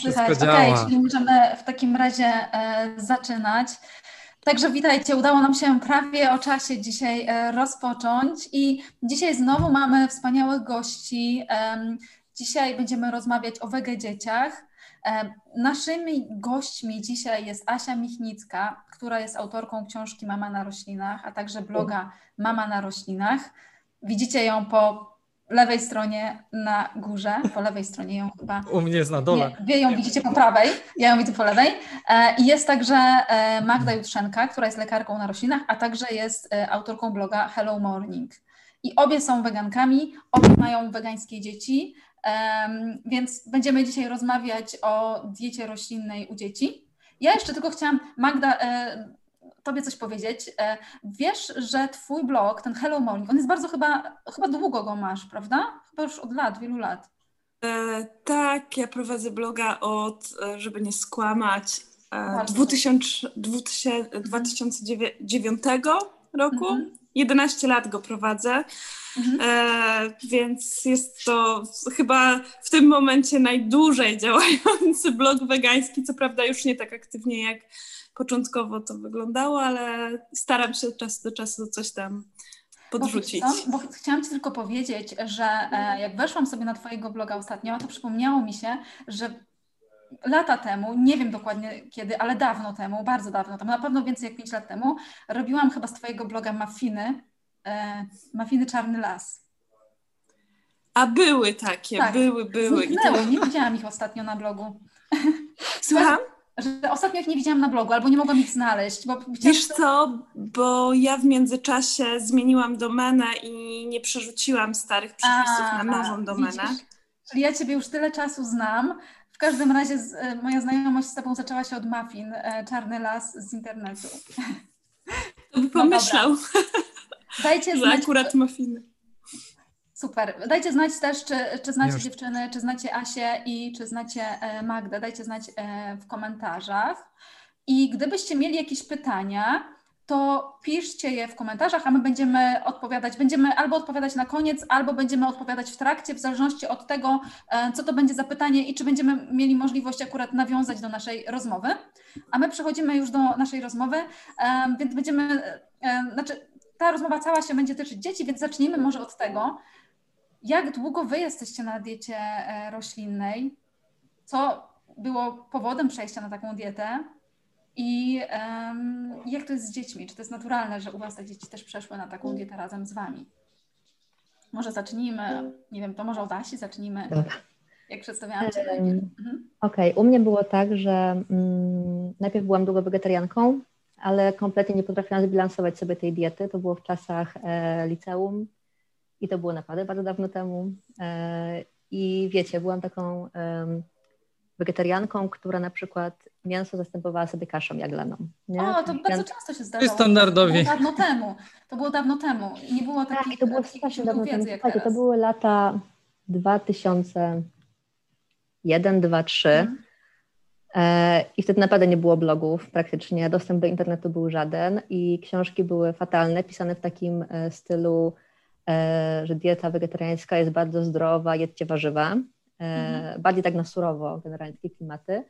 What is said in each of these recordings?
słychać. Okej, okay, czyli możemy w takim razie e, zaczynać. Także witajcie, udało nam się prawie o czasie dzisiaj e, rozpocząć i dzisiaj znowu mamy wspaniałych gości. E, dzisiaj będziemy rozmawiać o wege dzieciach. E, naszymi gośćmi dzisiaj jest Asia Michnicka, która jest autorką książki Mama na roślinach, a także bloga Mama na roślinach. Widzicie ją po lewej stronie na górze, po lewej stronie ją chyba. U mnie jest na dole. Nie, wy ją widzicie po prawej, ja ją widzę po lewej. E, I jest także e, Magda Jutrzenka, która jest lekarką na roślinach, a także jest e, autorką bloga Hello Morning. I obie są wegankami, obie mają wegańskie dzieci, więc będziemy dzisiaj rozmawiać o diecie roślinnej u dzieci. Ja jeszcze tylko chciałam, Magda, Tobie coś powiedzieć. E, wiesz, że Twój blog, ten Hello Morning, on jest bardzo chyba, chyba długo go masz, prawda? Chyba już od lat, wielu lat. E, tak, ja prowadzę bloga od, e, żeby nie skłamać, e, 2000, 2000, 2009 roku. Mhm. 11 lat go prowadzę, mhm. e, więc jest to chyba w tym momencie najdłużej działający blog wegański, co prawda już nie tak aktywnie jak początkowo to wyglądało, ale staram się od czasu do czasu coś tam podrzucić. Bo, bo chciałam Ci tylko powiedzieć, że e, jak weszłam sobie na Twojego bloga ostatnio, to przypomniało mi się, że lata temu, nie wiem dokładnie kiedy, ale dawno temu, bardzo dawno temu, na pewno więcej jak 5 lat temu, robiłam chyba z Twojego bloga mafiny, e, mafiny Czarny Las. A były takie, tak. były, były. Zniknęły, nie widziałam ich ostatnio na blogu. Słucham? Że ostatnio ich nie widziałam na blogu, albo nie mogłam ich znaleźć. Bo Wiesz co, bo ja w międzyczasie zmieniłam domenę i nie przerzuciłam starych przepisów a, na nową domenę. Widzisz? Czyli ja Ciebie już tyle czasu znam. W każdym razie z, e, moja znajomość z Tobą zaczęła się od muffin, e, czarny las z internetu. To by pomyślał, no Dajcie że znać, akurat muffiny. Super. Dajcie znać też, czy, czy znacie Już. dziewczyny, czy znacie Asię i czy znacie e, Magdę. Dajcie znać e, w komentarzach. I gdybyście mieli jakieś pytania, to piszcie je w komentarzach, a my będziemy odpowiadać. Będziemy albo odpowiadać na koniec, albo będziemy odpowiadać w trakcie, w zależności od tego, e, co to będzie za pytanie i czy będziemy mieli możliwość akurat nawiązać do naszej rozmowy. A my przechodzimy już do naszej rozmowy, więc będziemy, znaczy ta rozmowa cała się będzie tyczyć dzieci, więc zacznijmy może od tego, jak długo Wy jesteście na diecie e, roślinnej? Co było powodem przejścia na taką dietę? I um, jak to jest z dziećmi? Czy to jest naturalne, że u Was te dzieci też przeszły na taką dietę razem z Wami? Może zacznijmy, nie wiem, to może od Asi zacznijmy. Dobra. Jak przedstawiałam Cię. Mhm. Okej, okay. u mnie było tak, że mm, najpierw byłam długo wegetarianką, ale kompletnie nie potrafiłam zbilansować sobie tej diety. To było w czasach e, liceum i to było naprawdę bardzo dawno temu. E, I wiecie, byłam taką wegetarianką, która na przykład mięso zastępowała sobie kaszą jaglaną. Nie? O, to bardzo często się zdarzało. Standardowi. To było dawno temu. To było dawno temu. I nie było takich, tak, to było strasznie dawno temu. Słuchajcie, to były lata 2001, 2, 3. I wtedy naprawdę nie było blogów praktycznie. Dostęp do internetu był żaden i książki były fatalne, pisane w takim e, stylu E, że dieta wegetariańska jest bardzo zdrowa, jedzcie warzywa, e, mhm. bardziej tak na surowo generalnie takie klimaty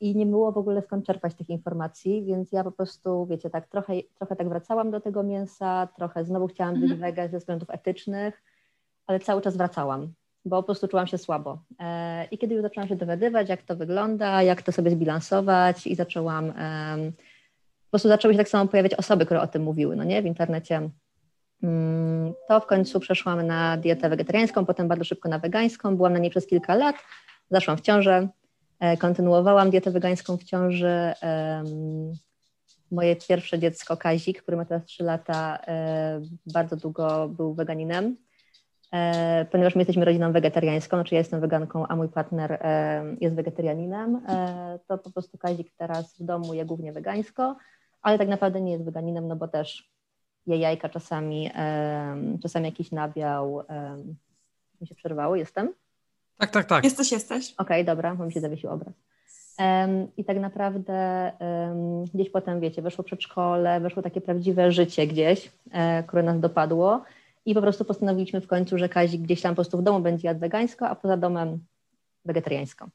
i nie było w ogóle skąd czerpać tych informacji, więc ja po prostu, wiecie, tak trochę, trochę tak wracałam do tego mięsa, trochę znowu chciałam być mhm. wege ze względów etycznych, ale cały czas wracałam, bo po prostu czułam się słabo. E, I kiedy już zaczęłam się dowiadywać, jak to wygląda, jak to sobie zbilansować i zaczęłam, po prostu zaczęły się tak samo pojawiać osoby, które o tym mówiły, no nie, w internecie to w końcu przeszłam na dietę wegetariańską, potem bardzo szybko na wegańską. Byłam na niej przez kilka lat, zaszłam w ciążę, e, kontynuowałam dietę wegańską w ciąży. Moje pierwsze dziecko, Kazik, który ma teraz 3 lata, e, bardzo długo był weganinem, e, ponieważ my jesteśmy rodziną wegetariańską, znaczy ja jestem weganką, a mój partner jest wegetarianinem, to po prostu Kazik teraz w domu je głównie wegańsko, ale tak naprawdę nie jest weganinem, no bo też je jajka czasami, czasami jakiś nabiał. Mi się przerwało, jestem? Tak, tak, tak. Jesteś, jesteś. Okej, okay, dobra, bo mi się zawiesił obraz. Um, I tak naprawdę um, gdzieś potem, wiecie, weszło przedszkole, weszło takie prawdziwe życie gdzieś, e, które nas dopadło i po prostu postanowiliśmy w końcu, że Kazik gdzieś tam po prostu w domu będzie jadł wegańsko, a poza domem wegetariańsko.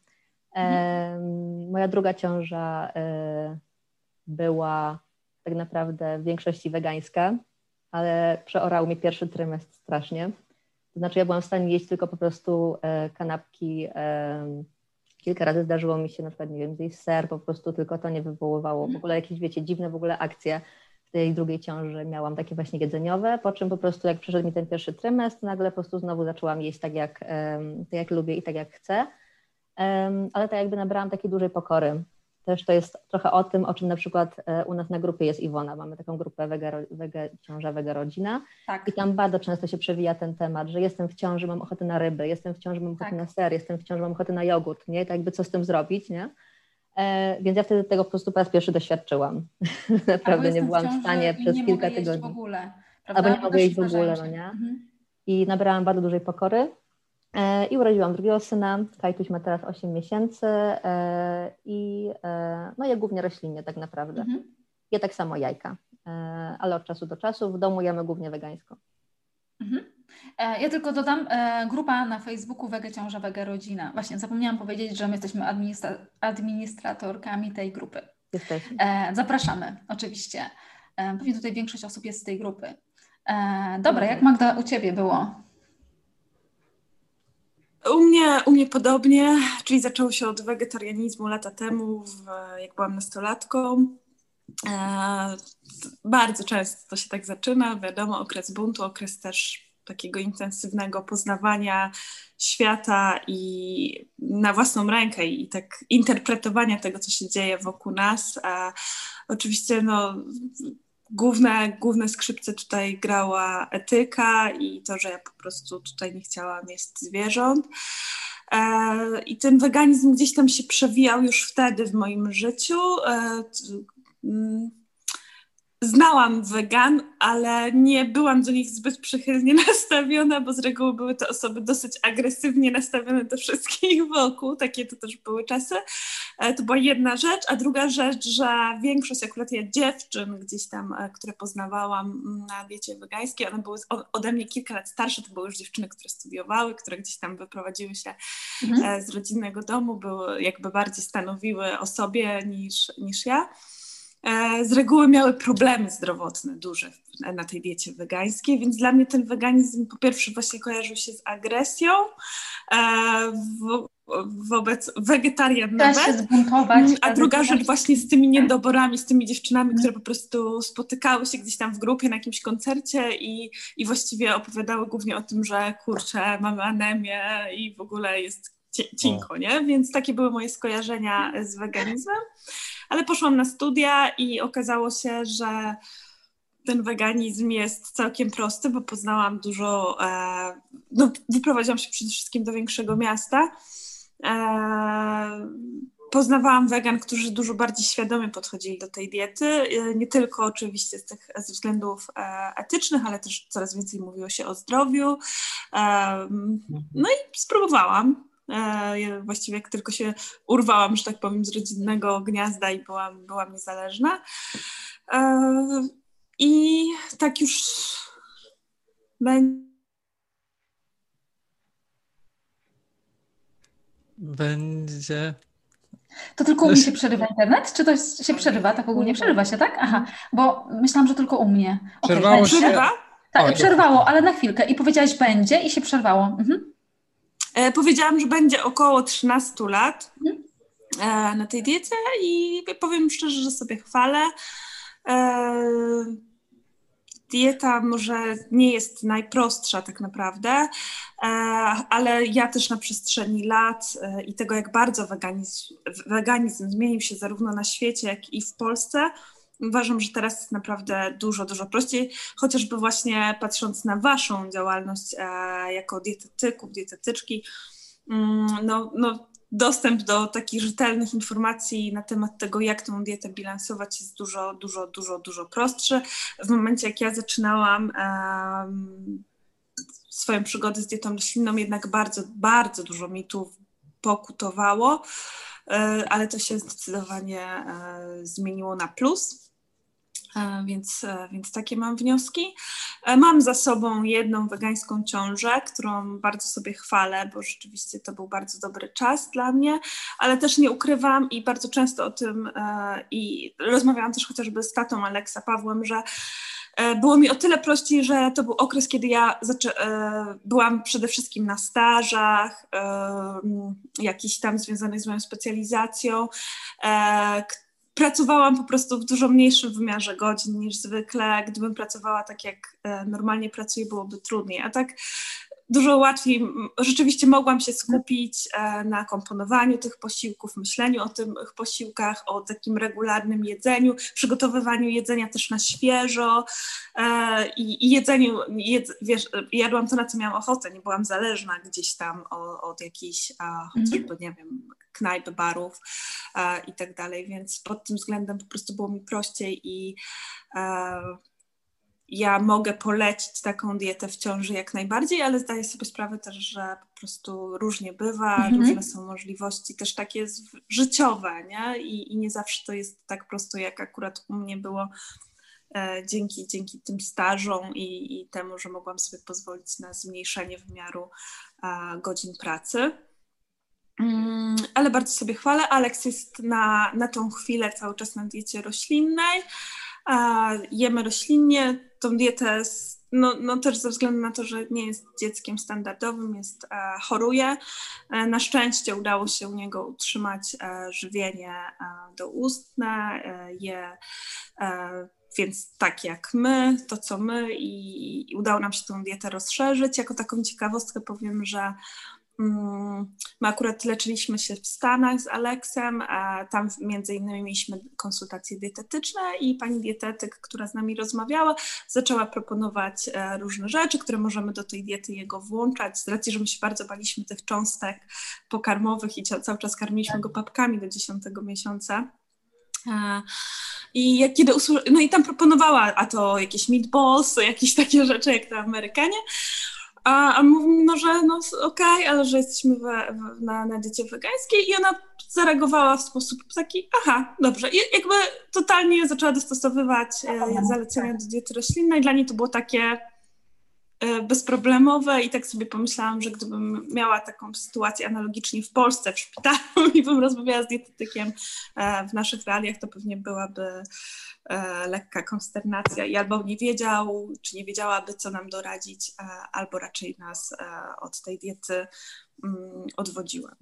Um, moja druga ciąża była tak naprawdę w większości wegańska, ale przeorał mi pierwszy trymestr strasznie. To znaczy ja byłam w stanie jeść tylko po prostu kanapki. Kilka razy zdarzyło mi się na przykład, nie wiem, zjeść ser, po prostu tylko to nie wywoływało w ogóle jakieś, wiecie, dziwne w ogóle akcje w tej drugiej ciąży miałam takie właśnie jedzeniowe, po czym po prostu jak przyszedł mi ten pierwszy trymestr, nagle po prostu znowu zaczęłam jeść tak jak, tak jak lubię i tak jak chcę, ale tak jakby nabrałam takiej dużej pokory. Też to jest trochę o tym, o czym na przykład e, u nas na grupie jest Iwona. Mamy taką grupę wege, wege, ciąża, wege rodzina. Tak. I tam bardzo często się przewija ten temat, że jestem w ciąży, mam ochotę na ryby, jestem w ciąży, mam ochotę tak. na ser, jestem w ciąży, mam ochotę na jogurt, nie? Tak jakby co z tym zrobić, nie? E, więc ja wtedy tego po prostu po raz pierwszy doświadczyłam. Naprawdę nie byłam w stanie przez kilka tygodni. w ogóle, Albo nie mogę jeść w ogóle, no nie? Mhm. I nabrałam bardzo dużej pokory. E, I urodziłam drugiego syna. Kajtuś ma teraz 8 miesięcy e, i e, no je głównie roślinnie tak naprawdę. Mhm. Je tak samo jajka, ale od czasu do czasu w domu jemy głównie wegańsko. Mhm. Ja tylko dodam, grupa na Facebooku Wege Ciąża, Wege Rodzina. Właśnie zapomniałam powiedzieć, że my jesteśmy administra administratorkami tej grupy. Jesteśmy. Zapraszamy, oczywiście. Pewnie tutaj większość osób jest z tej grupy. Dobra, jak Magda u Ciebie było? U mnie, u mnie podobnie, czyli zaczęło się od wegetarianizmu lata temu, w, jak byłam nastolatką. E, bardzo często to się tak zaczyna, wiadomo, okres buntu, okres też takiego intensywnego poznawania świata i na własną rękę i tak interpretowania tego, co się dzieje wokół nas. A oczywiście no, główne, główne skrzypce tutaj grała etyka i to, że ja po prostu tutaj nie chciałam jeść zwierząt. E, I ten weganizm gdzieś tam się przewijał już wtedy w moim życiu. Znałam wegan, ale nie byłam do nich zbyt przychylnie nastawiona, bo z reguły były to osoby dosyć agresywnie nastawione do wszystkich wokół. Takie to też były czasy. E, to była jedna rzecz, a druga rzecz, że większość akurat ja dziewczyn gdzieś tam, e, które poznawałam na diecie wegańskiej, one były ode mnie kilka lat starsze, to były już dziewczyny, które studiowały, które gdzieś tam wyprowadziły się mhm. E, z rodzinnego domu, były jakby bardziej stanowiły o sobie niż, niż ja. E, z reguły miały problemy zdrowotne duże na tej diecie wegańskiej, więc dla mnie ten weganizm po pierwsze właśnie kojarzył się z agresją e, wo wobec wegetarian nawet, a druga rzecz właśnie z tymi niedoborami, z tymi dziewczynami, które po prostu spotykały się gdzieś tam w grupie na jakimś koncercie i, i właściwie opowiadały głównie o tym, że kurczę, mamy anemię i w ogóle jest cienko, nie? Więc takie były moje skojarzenia z weganizmem ale poszłam na studia i okazało się, że ten weganizm jest całkiem prosty, bo poznałam dużo, e, no wyprowadziłam się przede wszystkim do większego miasta. E, poznawałam wegan, którzy dużo bardziej świadomie podchodzili do tej diety, e, nie tylko oczywiście z tych ze względów etycznych, ale też coraz więcej mówiło się o zdrowiu. No i spróbowałam. E, właściwie jak tylko się urwałam, że tak powiem, z rodzinnego gniazda i byłam, byłam niezależna. E, I tak już będzie. Będzie. To tylko u mnie się przerywa internet? Czy to się przerywa? Tak ogólnie przerywa się, tak? Aha, bo myślałam, że tylko u mnie. Okay, przerwało się? Przerywa? Tak, przerwało, ale na chwilkę. I powiedziałaś będzie i się przerwało. Mhm. E, powiedziałam, że będzie około 13 lat e, na tej diecie i powiem szczerze, że sobie chwalę. E, dieta może nie jest najprostsza tak naprawdę, ale ja też na przestrzeni lat i tego, jak bardzo weganizm, weganizm zmienił się zarówno na świecie, jak i w Polsce, Uważam, że teraz jest naprawdę dużo, dużo prościej, chociażby właśnie patrząc na Waszą działalność e, jako dietetyków, dietetyczki, mm, no, no, dostęp do takich rzetelnych informacji na temat tego, jak tą dietę bilansować jest dużo, dużo, dużo, dużo prostszy. W momencie, jak ja zaczynałam swoją przygodę z dietą roślinną, jednak bardzo, bardzo dużo mitów pokutowało, e, ale to się zdecydowanie e, zmieniło na plus. E, więc, e, więc takie mam wnioski. E, mam za sobą jedną wegańską ciążę, którą bardzo sobie chwalę, bo rzeczywiście to był bardzo dobry czas dla mnie, ale też nie ukrywam i bardzo często o tym i rozmawiałam też chociażby z tatą Aleksa Pawłem, że było mi o tyle prościej, że to był okres, kiedy ja byłam przede wszystkim na stażach, jakichś tam związanych z moją specjalizacją, pracowałam po prostu w dużo mniejszym wymiarze godzin niż zwykle. Gdybym pracowała tak, jak e, normalnie pracuję, byłoby trudniej. A tak dużo łatwiej, rzeczywiście mogłam się skupić e, na komponowaniu tych posiłków, myśleniu o tych posiłkach, o takim regularnym jedzeniu, przygotowywaniu jedzenia też na świeżo e, i, i jedzeniu, jedz, wiesz, jadłam to, na co miałam ochotę, nie byłam zależna gdzieś tam od, od jakichś, chociażby, mm. nie wiem, knajp, barów i tak dalej, więc pod tym względem po prostu było mi prościej i ja mogę polecić taką dietę w ciąży jak najbardziej, ale zdaję sobie sprawę też, że po prostu różnie bywa, mhm. różne są możliwości, też takie życiowe, nie? I, I nie zawsze to jest tak prosto, jak akurat u mnie było e, dzięki, dzięki tym stażom i, i, temu, że mogłam sobie pozwolić na zmniejszenie wymiaru e, godzin pracy. Mm, ale bardzo sobie chwalę. Alex jest na, na tą chwilę cały czas na diecie roślinnej. Jemy roślinnie, tą dietę no, no też ze względu na to, że nie jest dzieckiem standardowym, jest, e, choruje. E, na szczęście udało się u niego utrzymać e, żywienie doustne, je więc tak jak my, to co my i, i udało nam się tą dietę rozszerzyć. Jako taką ciekawostkę powiem, że my akurat leczyliśmy się w Stanach z Aleksem, a tam między innymi mieliśmy konsultacje dietetyczne i pani dietetyk, która z nami rozmawiała, zaczęła proponować e, różne rzeczy, które możemy do tej diety jego włączać, z racji, że my się bardzo baliśmy tych cząstek pokarmowych i cały czas karmiliśmy go papkami do 10 miesiąca. E, I jak kiedy no i tam proponowała, a to jakieś meatballs, jakieś takie rzeczy jak na Amerykanie. A, a mówi, no, że no okej, okay, ale że jesteśmy we, w, na, na diecie wegańskiej i ona zareagowała w sposób taki, aha, dobrze. I jakby totalnie zaczęła dostosowywać e, zalecenia do diety roślinnej. Dla niej to było takie bezproblemowe i tak sobie pomyślałam, że gdybym miała taką sytuację analogicznie w Polsce, w szpitalu i bym rozmawiała z dietetykiem e, w naszych realiach, to pewnie byłaby e, lekka konsternacja i albo nie wiedział, czy nie wiedziałaby, co nam doradzić, albo raczej nas od tej diety mm, odwodziła.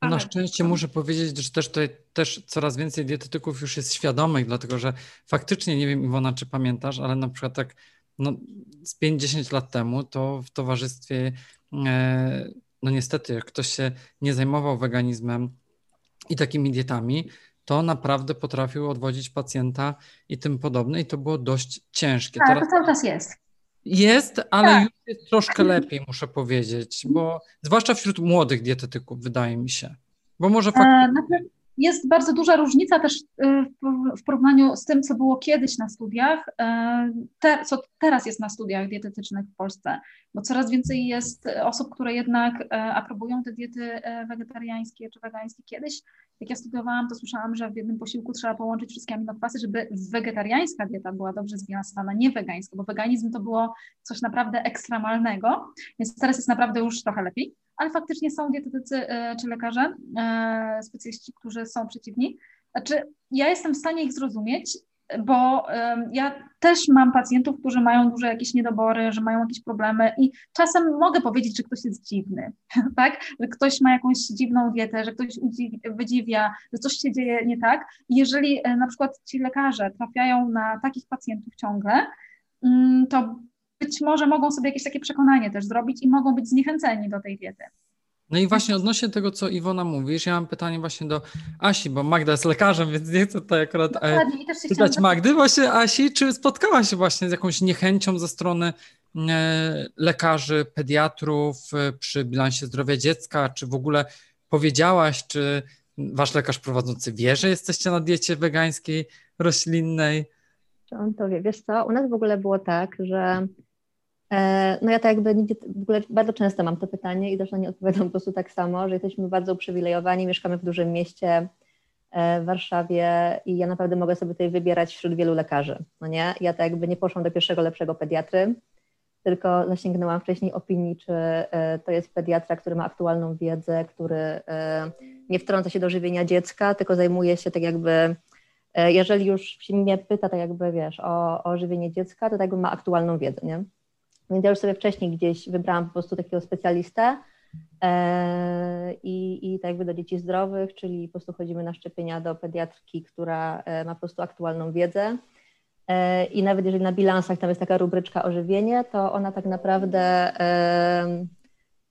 Ale... Na szczęście muszę powiedzieć, że też tutaj też coraz więcej dietetyków już jest świadomych, dlatego że faktycznie, nie wiem Iwona, czy pamiętasz, ale na przykład tak no, z 5-10 lat temu to w towarzystwie, e, no niestety, jak ktoś się nie zajmował weganizmem i takimi dietami, to naprawdę potrafił odwodzić pacjenta i tym podobne, i to było dość ciężkie. Tak, to cały czas jest. Jest, ale tak. już jest troszkę lepiej, muszę powiedzieć, bo zwłaszcza wśród młodych dietetyków, wydaje mi się. Bo może e, faktycznie jest bardzo duża różnica też y, w porównaniu z tym, co było kiedyś na studiach, y, te, co teraz jest na studiach dietetycznych w Polsce, bo coraz więcej jest osób, które jednak y, aprobują te diety wegetariańskie czy wegańskie. Kiedyś, jak ja studiowałam, to słyszałam, że w jednym posiłku trzeba połączyć wszystkie aminokwasy, żeby wegetariańska dieta była dobrze zbilansowana, nie wegańska, bo weganizm to było coś naprawdę ekstremalnego, więc teraz jest naprawdę już trochę lepiej ale faktycznie są dietetycy e, czy lekarze, e, specjaliści, którzy są przeciwni. Znaczy, ja jestem w stanie ich zrozumieć, bo ja też mam pacjentów, którzy mają duże jakieś niedobory, że mają jakieś problemy i czasem mogę powiedzieć, że ktoś jest dziwny, tak? Że ktoś ma jakąś dziwną dietę, że ktoś wydziwia, że coś się dzieje nie tak. Jeżeli e, na przykład ci lekarze trafiają na takich pacjentów ciągle, mm, to być może mogą sobie jakieś takie przekonanie też zrobić i mogą być zniechęceni do tej diety. No i właśnie odnośnie tego, co Iwona mówisz, ja mam pytanie właśnie do Asi, bo Magda jest lekarzem, więc nie chcę tutaj akurat e, pytać Magdy. Właśnie Asi, czy spotkała się właśnie z jakąś niechęcią ze strony e, lekarzy, pediatrów e, przy bilansie zdrowia dziecka, czy w ogóle powiedziałaś, czy wasz lekarz prowadzący wie, że jesteście na diecie wegańskiej, roślinnej? Czy on to wie? Wiesz co, u nas w ogóle było tak, że E, no ja tak jakby w ogóle bardzo często mam to pytanie i też na nie odpowiadam po prostu tak samo, że jesteśmy bardzo uprzywilejowani, mieszkamy w dużym mieście, w Warszawie i ja naprawdę mogę sobie tutaj wybierać wśród wielu lekarzy, no nie? Ja tak jakby nie poszłam do pierwszego lepszego pediatry, tylko zasięgnęłam wcześniej opinii, czy to jest pediatra, który ma aktualną wiedzę, który nie wtrąca się do żywienia dziecka, tylko zajmuje się tak jakby E, jeżeli już się mnie pyta, tak jakby wiesz, o, o żywienie dziecka, to tak jakby ma aktualną wiedzę, nie? Więc ja już sobie wcześniej gdzieś wybrałam po prostu takiego specjalistę e, i, i tak jakby do dzieci zdrowych, czyli po prostu chodzimy na szczepienia do pediatrki, która e, ma po prostu aktualną wiedzę. E, I nawet jeżeli na bilansach tam jest taka rubryczka ożywienie, to ona tak naprawdę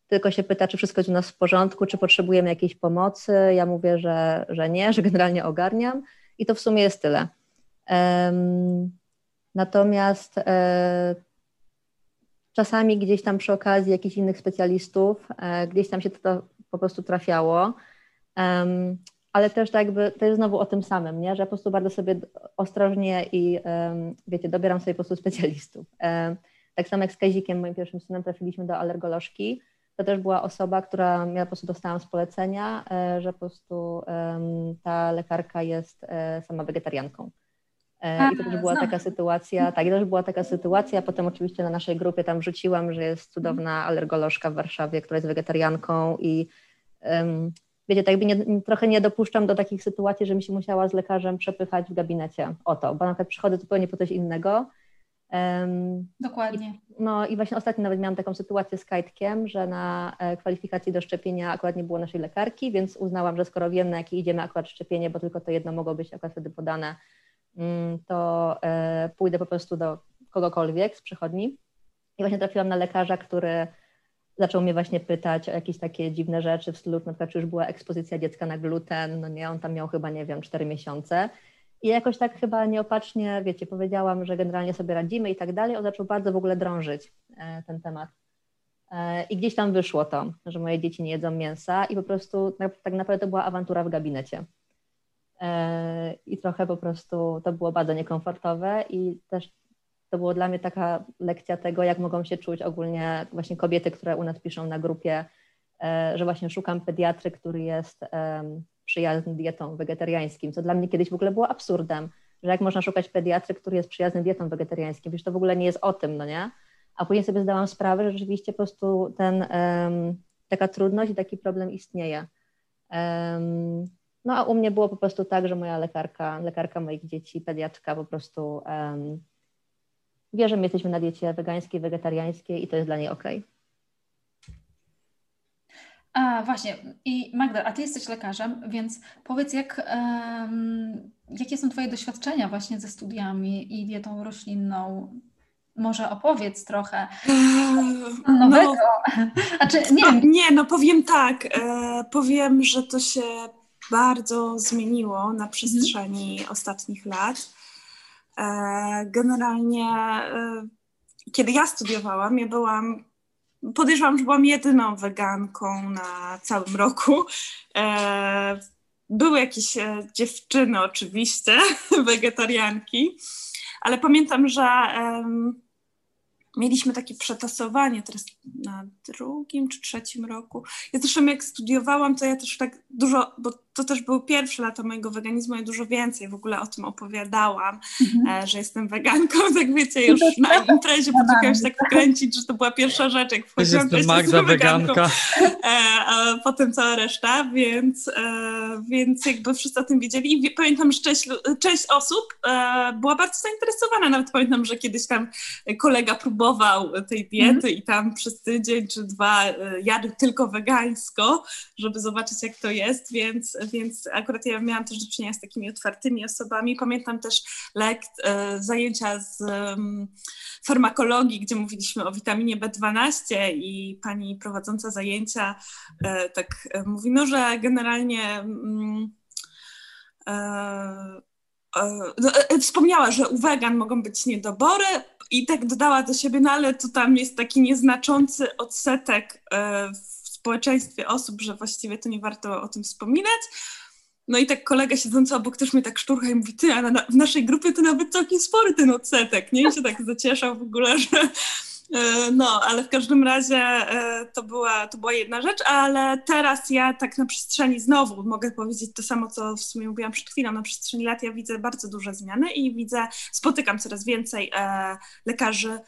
tylko się pyta, czy wszystko jest u nas w porządku, czy potrzebujemy jakiejś pomocy. Ja mówię, że, że nie, że generalnie ogarniam. I to w sumie jest tyle. Natomiast czasami gdzieś tam przy okazji jakichś innych specjalistów, e, gdzieś tam się to po prostu trafiało. Ale też tak jakby to jest znowu o tym samym, nie? że ja po prostu bardzo sobie ostrożnie i wiecie, dobieram sobie po prostu specjalistów. Tak samo jak z Kazikiem, moim pierwszym synem, trafiliśmy do alergolożki to też była osoba, która ja po prostu dostałam z polecenia, e, że po prostu ta lekarka jest e, sama wegetarianką. E, I to też była taka sytuacja, tak, i też była taka sytuacja, potem oczywiście na naszej grupie tam wrzuciłam, że jest cudowna alergolożka w Warszawie, która jest wegetarianką i um, wiecie, tak jakby nie, trochę nie dopuszczam do takich sytuacji, że mi się musiała z lekarzem przepychać w gabinecie o to, bo na przykład przychodzę zupełnie po coś innego, Um, Dokładnie. I, no i właśnie ostatnio nawet miałam taką sytuację z Kajtkiem, że na e, kwalifikacji do szczepienia akurat nie było naszej lekarki, więc uznałam, że skoro wiem na jakie idziemy akurat szczepienie, bo tylko to jedno mogło być akurat wtedy podane, to e, pójdę po prostu do kogokolwiek z przychodni. I właśnie trafiłam na lekarza, który zaczął mnie właśnie pytać o jakieś takie dziwne rzeczy w stylu, na przykład czy już była ekspozycja dziecka na gluten, no nie, on tam miał chyba, nie wiem, 4 miesiące. I jakoś tak chyba nieopatrznie, wiecie, powiedziałam, że generalnie sobie radzimy i tak dalej. On zaczął bardzo w ogóle drążyć e, ten temat. E, I gdzieś tam wyszło to, że moje dzieci nie jedzą mięsa i po prostu tak naprawdę to była awantura w gabinecie. E, I trochę po prostu to było bardzo niekomfortowe i też to było dla mnie taka lekcja tego, jak mogą się czuć ogólnie właśnie kobiety, które u nas piszą na grupie, że właśnie szukam pediatry, który jest przyjazny dietą wegetariańskim, co dla mnie kiedyś w ogóle było absurdem, że jak można szukać pediatry, który jest przyjazny dietą wegetariańskim, przecież to w ogóle nie jest o tym, no nie? A później sobie zdałam sprawę, że rzeczywiście po prostu ten, taka trudność i taki problem istnieje. No a u mnie było po prostu tak, że moja lekarka, lekarka moich dzieci, pediatrka po prostu um, wie, że my jesteśmy na diecie wegańskiej, wegetariańskiej i to jest dla niej ok. A właśnie, i Magda, a ty jesteś lekarzem, więc powiedz, jak, um, jakie są Twoje doświadczenia właśnie ze studiami i dietą roślinną? Może opowiedz trochę eee, nowego. No, znaczy, nie, wiem. nie, no powiem tak. E, powiem, że to się bardzo zmieniło na przestrzeni mhm. ostatnich lat. E, generalnie, e, kiedy ja studiowałam, ja byłam podejrzewam, że byłam jedyną weganką na całym roku. E, były jakieś dziewczyny oczywiście, wegetarianki, ale pamiętam, że mieliśmy takie przetasowanie teraz na drugim czy trzecim roku. Ja zresztą jak studiowałam, to ja też tak dużo, bo to też były pierwsze lata mojego weganizmu, ja dużo więcej w ogóle o tym opowiadałam, mhm. e, że jestem weganką, tak wiecie, już na imprezie potrafiłam się tak wkręcić, że to była pierwsza rzecz, jak wchodziłam, to Magda weganka. E, a potem cała reszta, więc, e, więc jakby wszyscy o tym wiedzieli i pamiętam, że część, część osób była bardzo zainteresowana, nawet pamiętam, że kiedyś tam kolega próbował tej diety mhm. i tam przez tydzień czy dwa jadł tylko wegańsko, żeby zobaczyć jak to jest, więc więc akurat ja miałam też do czynienia z takimi otwartymi osobami. Pamiętam też lekt, e, zajęcia z farmakologii, gdzie mówiliśmy o witaminie B12 i pani prowadząca zajęcia e, tak e, mówi, no, że generalnie mm, no, wspomniała, że u wegan mogą być niedobory i tak dodała do siebie, no ale tu tam jest taki nieznaczący odsetek w społeczeństwie osób, że właściwie to nie warto o tym wspominać. No i tak kolega siedzący obok też mnie tak szturcha i mówi, ty, a na, w naszej grupie to nawet całkiem spory ten odsetek, nie? I się tak zacieszał w ogóle, że, E, no, ale w każdym razie e, to była, to była jedna rzecz, ale teraz ja tak na przestrzeni znowu mogę powiedzieć to samo, co w sumie mówiłam przed chwilą, na przestrzeni lat ja widzę bardzo duże zmiany i widzę, spotykam coraz więcej e, lekarzy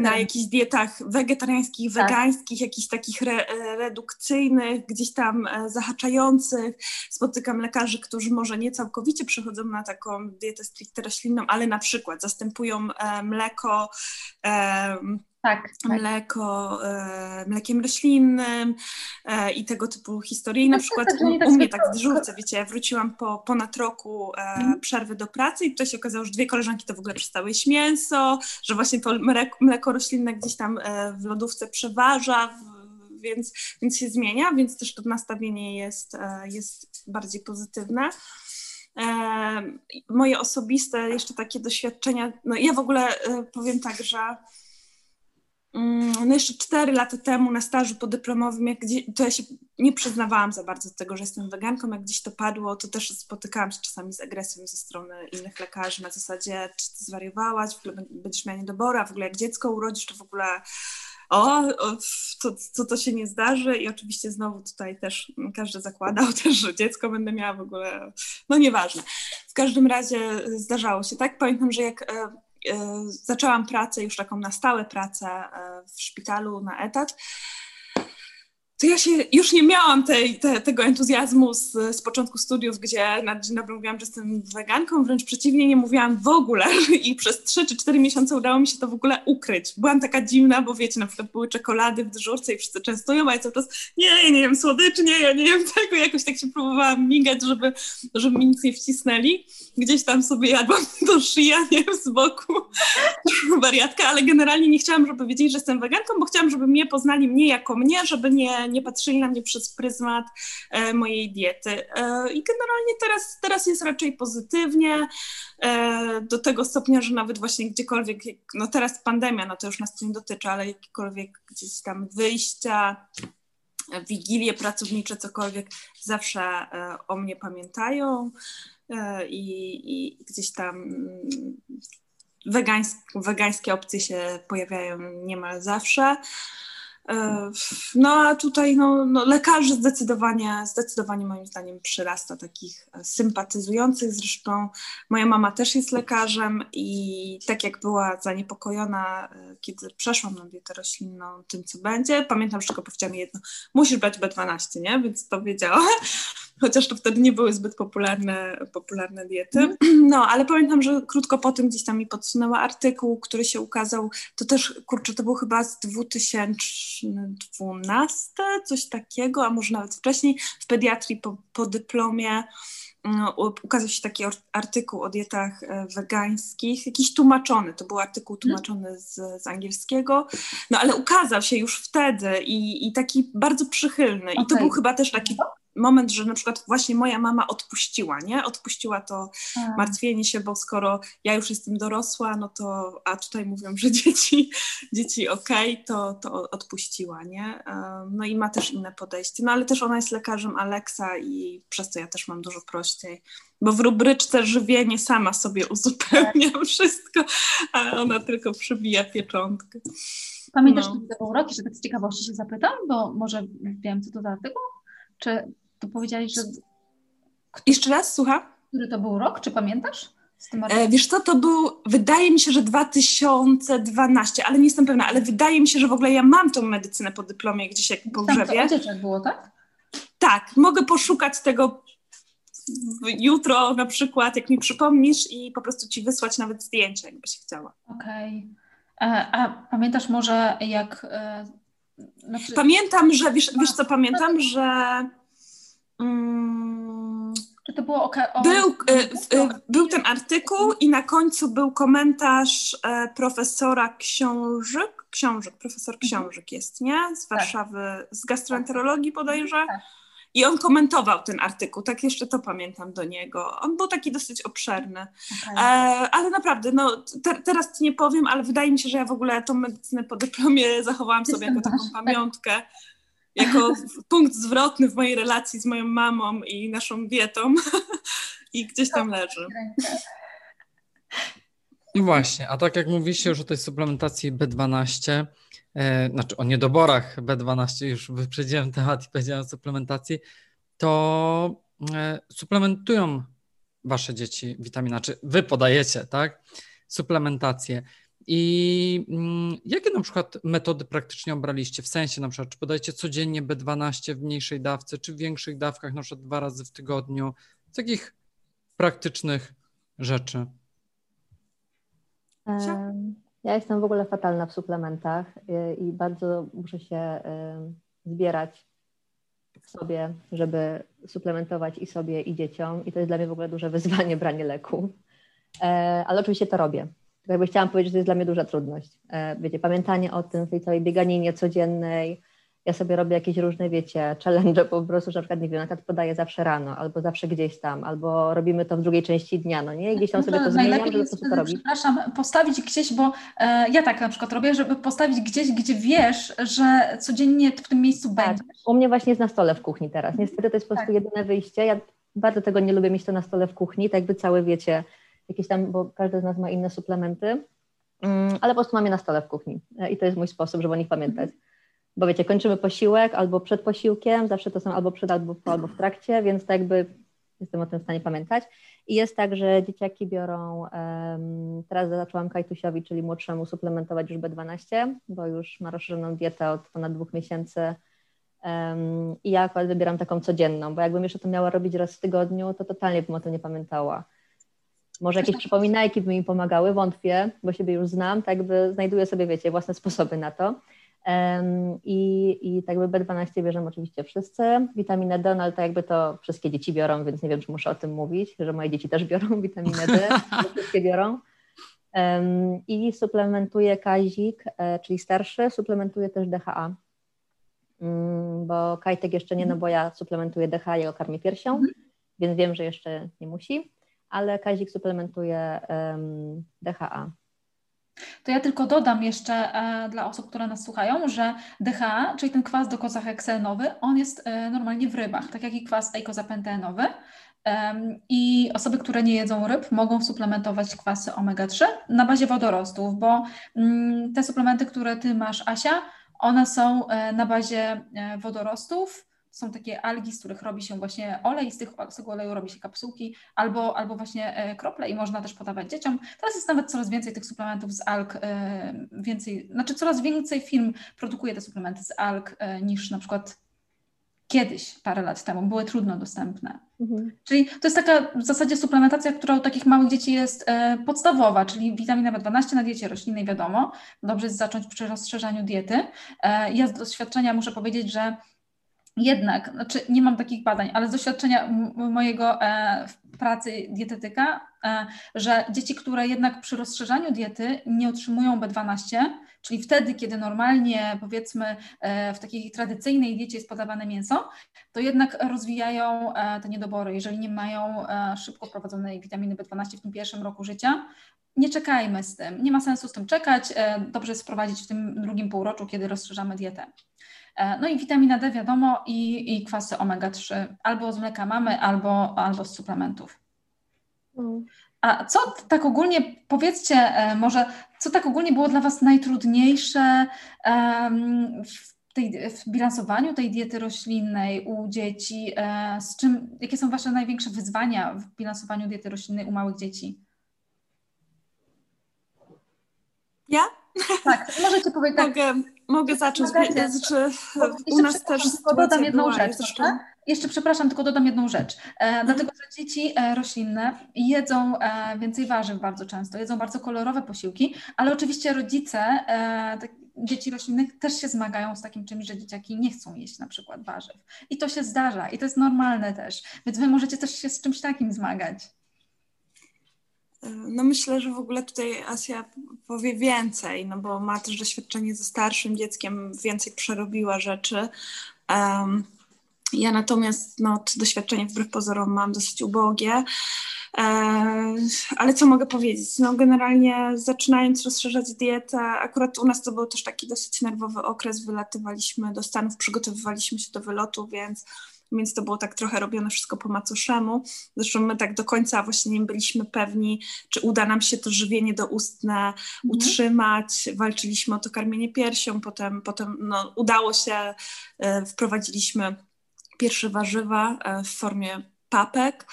na jakichś dietach wegetariańskich, tak. wegańskich, jakichś takich re, redukcyjnych, gdzieś tam zahaczających. Spotykam lekarzy, którzy może nie całkowicie przechodzą na taką dietę stricte roślinną, ale na przykład zastępują mleko tak, tak. mleko, e, mlekiem roślinnym e, i tego typu historie. I na tak, przykład tak, u, tak u mnie tak w dyżurce, wiecie, ja wróciłam po ponad roku e, mm. przerwy do pracy i tutaj się okazało, że dwie koleżanki to w ogóle przestały jeść mięso, że właśnie to mleko, mleko roślinne gdzieś tam e, w lodówce przeważa, w, więc, więc się zmienia, więc też to nastawienie jest, e, jest bardziej pozytywne. E, moje osobiste jeszcze takie doświadczenia, no ja w ogóle powiem tak, że no jeszcze cztery lata temu na stażu podyplomowym, jak gdzieś, to ja się nie przyznawałam za bardzo do tego, że jestem weganką, jak gdzieś to padło, to też spotykałam się czasami z agresją ze strony innych lekarzy na zasadzie, czy ty zwariowałaś, w ogóle będziesz miała niedobory, a w ogóle jak dziecko urodzisz, to w ogóle o, o to, to, się nie zdarzy i oczywiście znowu tutaj też każdy zakładał też, że dziecko będę miała w ogóle, no nieważne. W każdym razie zdarzało się tak. Pamiętam, że jak E, zaczęłam pracę już taką na stałe pracę e, w szpitalu na etat to ja się już nie miałam tej, te, tego entuzjazmu z, z początku studiów, gdzie na dzień dobry mówiłam, że jestem weganką, wręcz przeciwnie, nie mówiłam w ogóle i przez 3 czy 4 miesiące udało mi się to w ogóle ukryć. Byłam taka dziwna, bo wiecie, na przykład były czekolady w dyżurce i wszyscy częstują, a ja cały czas nie, ja nie jem słodyczy, nie, ja nie jem tego, jakoś tak się próbowałam migać, żeby, żeby mi nic nie wcisnęli. Gdzieś tam sobie jadłam do szyja, nie z boku, wariatka, ale generalnie nie chciałam, żeby wiedzieli, że jestem weganką, bo chciałam, żeby mnie poznali mnie jako mnie, żeby nie nie patrzyli na mnie przez pryzmat e, mojej diety. E, I generalnie teraz, teraz jest raczej pozytywnie, e, do tego stopnia, że nawet właśnie gdziekolwiek, no teraz pandemia, no to już nas nie dotyczy, ale jakiekolwiek gdzieś tam wyjścia, wigilie pracownicze, cokolwiek, zawsze o mnie pamiętają i, i gdzieś tam wegańskie, wegańskie opcje się pojawiają niemal zawsze. E, no a tutaj no, no, lekarzy zdecydowanie, zdecydowanie moim zdaniem przyrasta takich e, sympatyzujących. Zresztą moja mama też jest lekarzem i tak jak była zaniepokojona, e, kiedy przeszłam na dietę roślinną, tym co będzie, pamiętam, że tylko powiedziała mi jedno, musisz brać B12, nie? Więc to wiedziała chociaż to wtedy nie były zbyt popularne, popularne diety. Mm. No, ale pamiętam, że krótko po tym gdzieś tam mi podsunęła artykuł, który się ukazał, to też, kurczę, to był chyba z 2012, coś takiego, a może nawet wcześniej, w pediatrii po, po dyplomie no, ukazał się taki artykuł o dietach e, wegańskich, jakiś tłumaczony, to był artykuł mhm. tłumaczony z, z angielskiego, no ale ukazał się już wtedy i, i taki bardzo przychylny okay. i to był chyba też taki moment, że na przykład właśnie moja mama odpuściła, nie? Odpuściła to. Tak. martwienie się, bo skoro ja już jestem dorosła, no to, a tutaj mówią, że dzieci, dzieci okej, okay, to, to odpuściła, nie? No i ma też inne podejście. No ale też ona jest lekarzem Alexa i przez to ja też mam dużo prościej, bo w rubryczce żywienie sama sobie uzupełniam tak. wszystko, a ona tylko przybija pieczątkę. Pamiętasz, no. był rok, że tak z ciekawości się zapytam, bo może wiem, co to za artykuł? Czy to powiedziałeś, że... Jeszcze raz, słucham? Który to był rok, czy pamiętasz? E, wiesz co, to był, wydaje mi się, że 2012, ale nie jestem pewna, ale wydaje mi się, że w ogóle ja mam tą medycynę po dyplomie gdzieś jak po grzewie. Tam było, tak? Tak, mogę poszukać tego jutro na przykład, jak mi przypomnisz i po prostu ci wysłać nawet zdjęcie, jakbyś chciała. Okej. Okay. E, a, pamiętasz może jak... Znaczy... Pamiętam, że, wiesz, wiesz co pamiętam, że Mm, Czy to było oka- o... był, e, e, był ten artykuł i na końcu był komentarz e, profesora książek, książek, profesor mhm. książek jest, nie? Z tak. Warszawy, tak. z gastroenterologii bodajże. Tak. I on komentował ten artykuł, tak jeszcze to pamiętam do niego. On był taki dosyć obszerny. Okay. E, ale naprawdę, no te, teraz nie powiem, ale wydaje mi się, że ja w ogóle tą medycynę po dyplomie zachowałam sobie jako taką pamiątkę jako punkt zwrotny w mojej relacji z moją mamą i naszą dietą i gdzieś tam leży. I właśnie, a tak jak mówiliście już o tej suplementacji B12, e, znaczy o niedoborach B12, już wyprzedziłem temat i powiedziałem o suplementacji, to e, suplementują wasze dzieci witamina, czy wy podajecie, tak? Suplementację. I mm, jakie na przykład metody praktycznie obraliście? W sensie na przykład, czy podajecie codziennie B12 w mniejszej dawce, czy w większych dawkach, na przykład dwa razy w tygodniu? Z takich praktycznych rzeczy. Ja jestem w ogóle fatalna w suplementach i bardzo muszę się zbierać w sobie, żeby suplementować i sobie, i dzieciom. I to jest dla mnie w ogóle duże wyzwanie branie leku. E, ale oczywiście to robię. Jakby chciałam powiedzieć, że to jest dla mnie duża trudność. E, wiecie, pamiętanie o tym, tej całej bieganinie codziennej, ja sobie robię jakieś różne, wiecie, challenge po prostu, że na przykład, nie wiem, na przykład podaję zawsze rano, albo zawsze gdzieś tam, albo robimy to w drugiej części dnia, no nie? I gdzieś tam sobie to zmieniam, żeby po prostu to robić. Przepraszam, postawić gdzieś, bo e, ja tak na przykład robię, żeby postawić gdzieś, gdzie wiesz, że codziennie w tym miejscu tak. będziesz. U mnie właśnie jest na stole w kuchni teraz. Niestety to jest po prostu tak. jedyne wyjście. Ja bardzo tego nie lubię mieć to na stole w kuchni, tak jakby całe, wiecie, jakieś tam, bo każdy z nas ma inne suplementy, mm, ale po prostu mam je na stole w kuchni e, i to jest mój sposób, żeby o nich pamiętać. Mhm bo wiecie, kończymy posiłek albo przed posiłkiem, zawsze to są albo przed, albo po, albo w trakcie, więc tak jakby jestem o tym w stanie pamiętać. I jest tak, że dzieciaki biorą, um, teraz zaczęłam Kajtusiowi, czyli młodszemu, suplementować już B12, bo już ma rozszerzoną dietę od ponad dwóch miesięcy um, i ja akurat wybieram taką codzienną, bo jakbym jeszcze to miała robić raz w tygodniu, to totalnie bym o tym nie pamiętała. Może jakieś przypominajki by mi pomagały, wątpię, bo siebie już znam, tak by znajduję sobie, wiecie, własne sposoby na to. I, I tak jakby B12 bierzemy oczywiście wszyscy. Witaminę D, no ale to jakby to wszystkie dzieci biorą, więc nie wiem, czy muszę o tym mówić, że moje dzieci też biorą witaminę D, wszystkie biorą. I suplementuje Kazik, e, czyli starszy, suplementuje też DHA. Mm, bo Kajtek jeszcze nie, no bo ja suplementuję DHA, jego karmię piersią, mhm. więc wiem, że jeszcze nie musi, ale Kazik suplementuje DHA. To ja tylko dodam jeszcze e, dla osób, które nas słuchają, że DHA, czyli ten kwas dokozaheksenowy, on jest e, normalnie w rybach, tak jak i kwas eikozapentenowy. I osoby, które nie jedzą ryb, mogą suplementować kwasy omega-3 na bazie wodorostów, bo mm, te suplementy, które ty masz, Asia, one są e, na bazie wodorostów są takie algi, z których robi się właśnie olej, z, tych, z tego oleju robi się kapsułki albo, albo właśnie e, krople i można też podawać dzieciom. Teraz jest nawet coraz więcej tych suplementów z alg, e, więcej, znaczy coraz więcej firm produkuje te suplementy z alg e, niż na przykład kiedyś, parę lat temu, były trudno dostępne. Mhm. Czyli to jest taka w zasadzie suplementacja, która u takich małych dzieci jest podstawowa, czyli witamina B12 na diecie roślinnej wiadomo. Dobrze jest zacząć przy rozszerzaniu diety. ja z doświadczenia muszę powiedzieć, że jednak, znaczy nie mam takich badań, ale z doświadczenia mojego e, pracy dietetyka, e, że dzieci, które jednak przy rozszerzaniu diety nie otrzymują B12, czyli wtedy, kiedy normalnie powiedzmy e, w takiej tradycyjnej diecie jest podawane mięso, to jednak rozwijają e, te niedobory. Jeżeli nie mają e, szybko wprowadzonej witaminy B12 w tym pierwszim roku życia, nie czekajmy z tym. Nie ma sensu z tym czekać. E, dobrze jest wprowadzić w tym drugim półroczu, kiedy rozszerzamy dietę. E, no i witamina D wiadomo i, i kwasy omega-3 albo z mleka mamy, albo, albo z suplementów. Mm. A co tak ogólnie, powiedzcie e, może, co tak ogólnie było dla Was najtrudniejsze w, tej, w bilansowaniu tej diety roślinnej u dzieci? E, z czym, jakie są Wasze największe wyzwania w bilansowaniu diety roślinnej u małych dzieci? Ja? Tak, możecie powiedzieć tak. Mogę, mogę zacząć. Znaczy, u nas też dodam jedną rzecz. Jeszcze. jeszcze przepraszam, tylko dodam jedną rzec. E, mhm. Dlatego, że dzieci e, roślinne jedzą e, więcej warzyw bardzo często, jedzą bardzo kolorowe posiłki, ale oczywiście rodzice tak, dzieci roślinnych też się zmagają z takim czymś, że dzieciaki nie chcą jeść na przykład warzyw. I to się zdarza i to jest normalne też. Więc wy możecie też się z czymś takim zmagać. No myślę, że w ogóle tutaj Asia powie więcej, no bo ma też doświadczenie ze starszym dzieckiem, więcej przerobiła rzeczy. Um, ja natomiast no, to doświadczenie wbrew pozorom mam dosyć ubogie. E, ale co mogę powiedzieć? No generalnie zaczynając rozszerzać dietę, akurat u nas to był też taki dosyć nerwowy okres, wylatywaliśmy do Stanów, przygotowywaliśmy się do wylotu, więc więc to było tak trochę robione wszystko po macoszemu. Zresztą my tak do końca właśnie nie byliśmy pewni, czy uda nam się to żywienie doustne mhm. utrzymać. Walczyliśmy o to karmienie piersią, potem, potem no, udało się, e, wprowadziliśmy pierwsze warzywa e, w formie papek.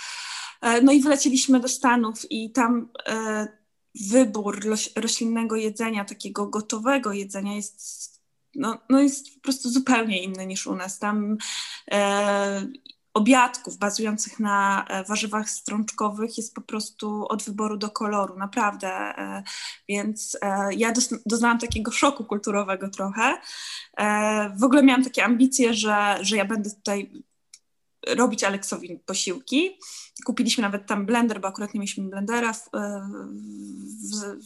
E, no i wylecieliśmy do Stanów i tam wybór roślinnego jedzenia, takiego gotowego jedzenia jest no, no jest po prostu zupełnie inny niż u nas. Tam e, obiadków bazujących na e, warzywach strączkowych jest po prostu od wyboru do koloru, naprawdę. E, więc e, ja doznałam takiego szoku kulturowego trochę. E, w ogóle miałam takie ambicje, że, że ja będę tutaj robić Aleksowi posiłki. Kupiliśmy nawet tam blender, bo akurat nie mieliśmy blendera w, e, w,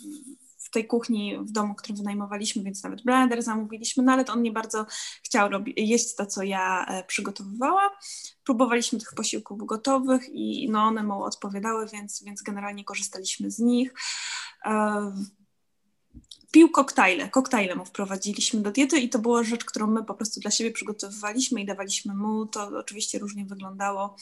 w tej kuchni w domu, który wynajmowaliśmy, więc nawet blender zamówiliśmy, no ale to on nie bardzo chciał jeść to, co ja e, przygotowywałam. Próbowaliśmy tych posiłków gotowych i no one mu odpowiadały, więc, więc generalnie korzystaliśmy z nich. E, pił koktajle, koktajle mu wprowadziliśmy do diety i to była rzecz, którą my po prostu dla siebie przygotowywaliśmy i dawaliśmy mu. To oczywiście różnie wyglądało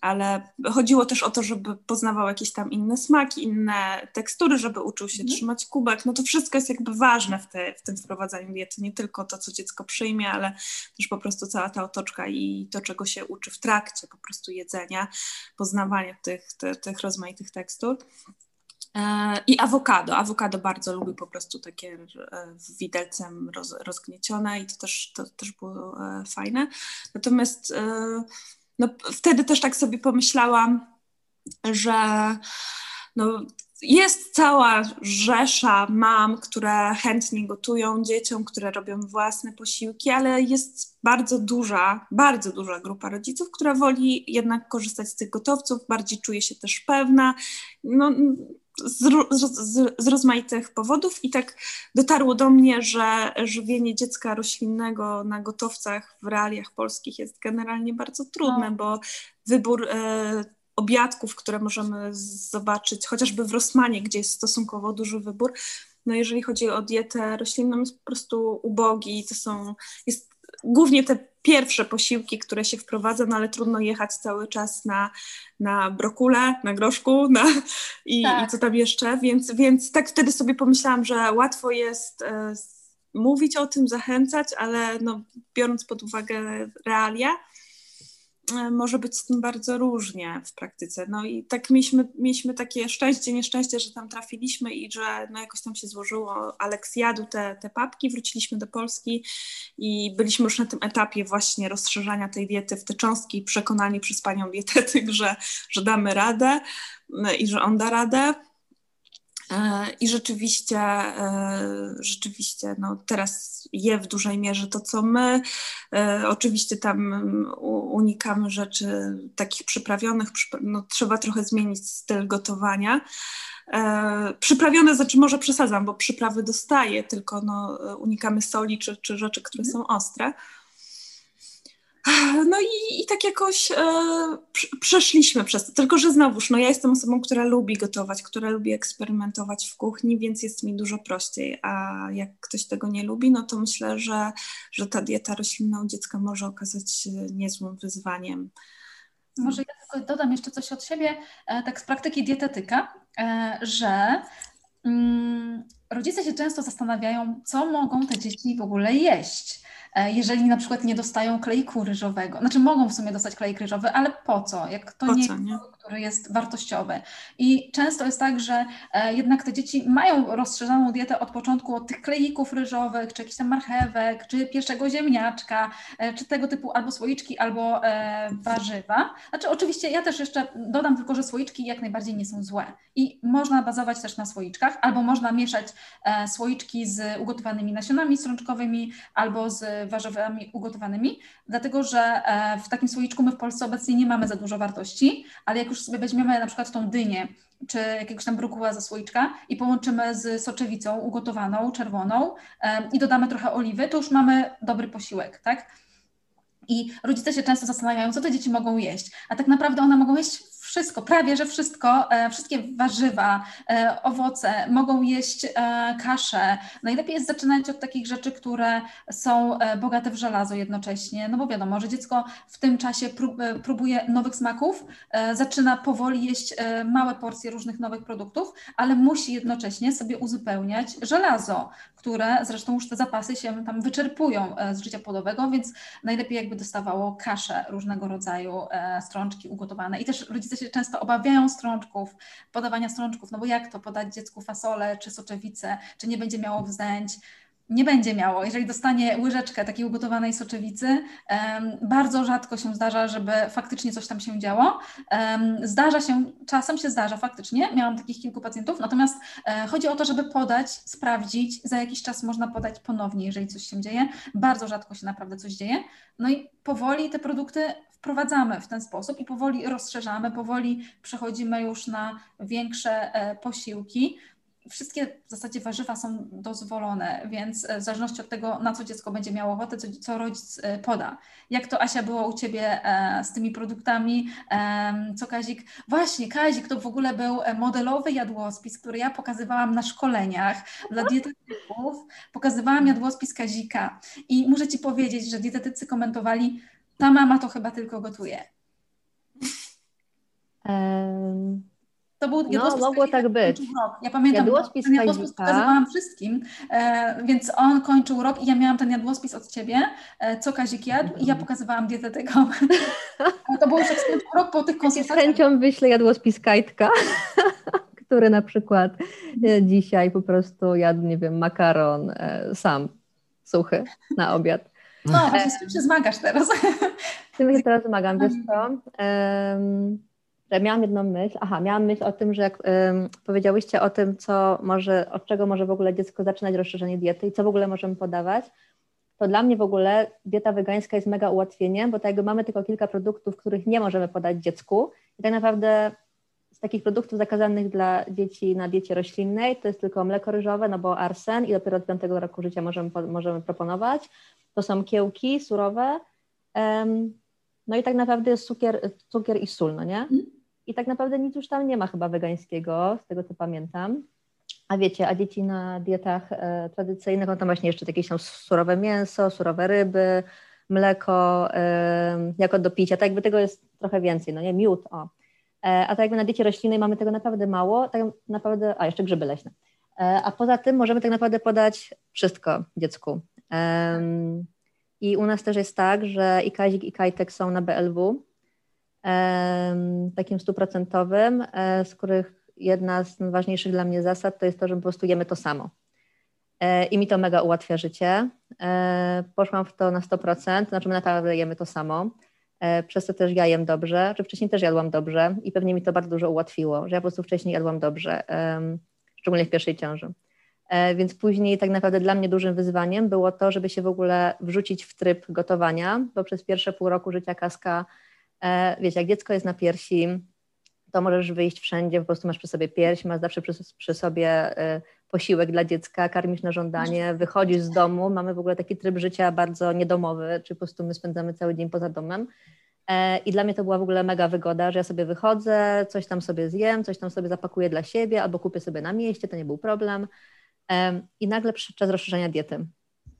ale chodziło też o to, żeby poznawał jakieś tam inne smaki, inne tekstury, żeby uczył się mhm. trzymać kubek. No to wszystko jest jakby ważne w, te, w tym wprowadzaniu diety, nie tylko to, co dziecko przyjmie, ale też po prostu cała ta otoczka i to, czego się uczy w trakcie po prostu jedzenia, poznawania tych, te, tych rozmaitych tekstur. E, I awokado. Awokado bardzo lubi po prostu takie e, widelcem roz, rozgniecione i to też, to też było e, fajne. Natomiast no, wtedy też tak sobie pomyślałam, że no, jest cała rzesza mam, które chętnie gotują dzieciom, które robią własne posiłki, ale jest bardzo duża, bardzo duża grupa rodziców, która woli jednak korzystać z tych gotowców, bardziej czuje się też pewna. No, z, z, z, rozmaitych powodów i tak dotarło do mnie, że żywienie dziecka roślinnego na gotowcach w realiach polskich jest generalnie bardzo trudne, no. bo wybór e, obiadków, które możemy zobaczyć chociażby w Rosmanie, gdzie jest stosunkowo duży wybór, no jeżeli chodzi o dietę roślinną jest po prostu ubogi, to są, jest głównie te pierwsze posiłki, które się wprowadza, no ale trudno jechać cały czas na, na brokule, na groszku na, i, tak. i co tam jeszcze, więc, więc tak wtedy sobie pomyślałam, że łatwo jest e, mówić o tym, zachęcać, ale no, biorąc pod uwagę realia, może być z tym bardzo różnie w praktyce. No i tak mieliśmy, mieliśmy takie szczęście, nieszczęście, że tam trafiliśmy i że no jakoś tam się złożyło. Aleks jadł te, te papki, wróciliśmy do Polski i byliśmy już na tym etapie właśnie rozszerzania tej diety w te cząstki, przekonani przez panią dietetyk, że, że damy radę no i że on da radę. E, I rzeczywiście, e, rzeczywiście no teraz je w dużej mierze to, co my. E, oczywiście tam unikamy rzeczy takich przyprawionych, no, trzeba trochę zmienić styl gotowania. Przyprawione znaczy może przesadzam, bo przyprawy dostaję, tylko no, unikamy soli czy, czy rzeczy, które są ostre. No i, i tak jakoś e, przeszliśmy przez to. Tylko, że znowuż, no ja jestem osobą, która lubi gotować, która lubi eksperymentować w kuchni, więc jest mi dużo prościej. A jak ktoś tego nie lubi, no to myślę, że, że ta dieta roślinna u dziecka może okazać się niezłym wyzwaniem. Może ja tylko dodam jeszcze coś od siebie, e, tak z praktyki dietetyka, e, że mm, rodzice się często zastanawiają, co mogą te dzieci w ogóle jeść. E, jeżeli na przykład nie dostają klejku ryżowego. Znaczy mogą w sumie dostać klejk ryżowy, ale po co? Jak to po nie co, nie? Który jest wartościowy. I często jest tak, że e, jednak te dzieci mają rozszerzoną dietę od początku od tych klejków ryżowych, czy jakichś tam marchewek, czy pierwszego ziemniaczka, e, czy tego typu albo słoiczki, albo warzywa. Znaczy oczywiście ja też jeszcze dodam tylko, że słoiczki jak najbardziej nie są złe i można bazować też na słoiczkach, albo można mieszać słoiczki z ugotowanymi nasionami strączkowymi, albo z warzywami ugotowanymi, dlatego że e, w takim słoiczku my w Polsce obecnie nie mamy za dużo wartości, ale jak już sobie weźmiemy na przykład tą dynię, czy jakiegoś tam brukuła ze słoiczka i połączymy z soczewicą ugotowaną, czerwoną i dodamy trochę oliwy, to już mamy dobry posiłek, tak? I rodzice się często zastanawiają, co te dzieci mogą jeść, a tak naprawdę one mogą jeść wszystko, prawie że wszystko, e, wszystkie warzywa, e, owoce, mogą jeść e, kaszę. Najlepiej jest zaczynać od takich rzeczy, które są bogate w żelazo jednocześnie, no bo wiadomo, że dziecko w tym czasie próbuje nowych smaków, zaczyna powoli jeść małe porcje różnych nowych produktów, ale musi jednocześnie sobie uzupełniać żelazo, które zresztą już te zapasy się tam wyczerpują z życia płodowego, więc najlepiej jakby dostawało kaszę różnego rodzaju, strączki ugotowane i też rodzice się często obawiają strączków, podawania strączków, no bo jak to podać dziecku fasolę czy soczewicę, czy nie będzie miało wzdęć, nie będzie miało. Jeżeli dostanie łyżeczkę takiej ugotowanej soczewicy, bardzo rzadko się zdarza, żeby faktycznie coś tam się działo. Zdarza się, czasem się zdarza faktycznie, miałam takich kilku pacjentów, natomiast e, chodzi o to, żeby podać, sprawdzić, za jakiś czas można podać ponownie, jeżeli coś się dzieje. Bardzo rzadko się naprawdę coś dzieje. No i powoli te produkty wprowadzamy w ten sposób i powoli rozszerzamy, powoli przechodzimy już na większe e, posiłki. Wszystkie w zasadzie warzywa są dozwolone, więc e, w zależności od tego, na co dziecko będzie miało ochotę, co, co rodzic e, poda. Jak to Asia było u Ciebie z tymi produktami? Co Kazik? Właśnie, Kazik to w ogóle był modelowy jadłospis, który ja pokazywałam na szkoleniach dla dietetyków. Pokazywałam jadłospis Kazika i muszę Ci powiedzieć, że dietetycy komentowali, ta mama to chyba tylko gotuje. Um, to był no, mogło tak być. Rok. Ja pamiętam, jadłospis ten jadłospis pokazywałam wszystkim, e, więc on kończył rok i ja miałam ten jadłospis od Ciebie, e, co Kazik jadł i ja pokazywałam dietetykom. to było już rok po tych konsultacjach. Z chęcią wyślę jadłospis Kajtka, który na przykład e, dzisiaj po prostu jadł, nie wiem, makaron e, sam, suchy na obiad. No, właśnie z czym się zmagasz teraz? Z czym się teraz zmagam, wiesz co? Um, miałam jedną myśl, aha, miałam myśl o tym, że jak um, powiedziałyście o tym, co może, od czego może w ogóle dziecko zaczynać rozszerzenie diety i co w ogóle możemy podawać, to dla mnie w ogóle dieta wegańska jest mega ułatwieniem, bo tak jakby mamy tylko kilka produktów, których nie możemy podać dziecku i tak naprawdę z takich produktów zakazanych dla dzieci na diecie roślinnej to jest tylko mleko ryżowe, no bo arsen i dopiero od piątego roku życia możemy, możemy proponować. To są kiełki surowe, um, no i tak naprawdę jest cukier, cukier i sól, no nie? I tak naprawdę nic już tam nie ma chyba wegańskiego, z tego co pamiętam. A wiecie, a dzieci na dietach e, tradycyjnych, no to właśnie jeszcze jakieś tam surowe mięso, surowe ryby, mleko e, jako do picia, tak jakby tego jest trochę więcej, no nie, miód, o. E, a tak jakby na diecie roślinnej mamy tego naprawdę mało, tak naprawdę, a jeszcze grzyby leśne. E, a poza tym możemy tak naprawdę podać wszystko dziecku. I u nas też jest tak, że i Kazik, i Kajtek są na BLW, takim stuprocentowym, e, z których jedna z najważniejszych dla mnie zasad to jest to, że po prostu jemy to samo. I mi to mega ułatwia życie. Poszłam w to na 100%, znaczy my naprawdę jemy to samo. E, przez to też ja jem dobrze, czy wcześniej też jadłam dobrze i pewnie mi to bardzo dużo ułatwiło, że ja po prostu wcześniej jadłam dobrze, szczególnie w pierwszej ciąży. E, więc później tak naprawdę dla mnie dużym wyzwaniem było to, żeby się w ogóle wrzucić w tryb gotowania, bo przez pierwsze pół roku życia kaska, e, wiecie, jak dziecko jest na piersi, to możesz wyjść wszędzie, po prostu masz przy sobie pierś, masz zawsze przy, przy sobie posiłek dla dziecka, karmisz na żądanie, wychodzisz z domu, mamy w ogóle taki tryb życia bardzo niedomowy, czy po prostu my spędzamy cały dzień poza domem. E, I dla mnie to była w ogóle mega wygoda, że ja sobie wychodzę, coś tam sobie zjem, coś tam sobie zapakuję dla siebie albo kupię sobie na mieście, to nie był problem. E, I nagle przyszedł czas rozszerzenia diety.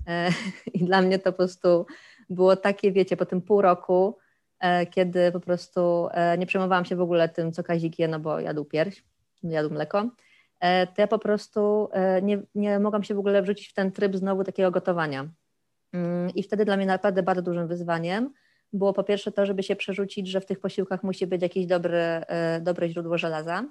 E, I dla mnie to po prostu było takie, wiecie, po tym pół roku, kiedy po prostu nie przejmowałam się w ogóle tym, co Kazik je, no bo jadł pierś, jadł mleko E, to ja po prostu e, nie, nie mogłam się w ogóle wrzucić w ten tryb znowu takiego gotowania. Mm, I wtedy dla mnie naprawdę bardzo dużym wyzwaniem było po pierwsze to, żeby się przerzucić, że w tych posiłkach musi być jakieś dobre, e, dobre źródło żelaza,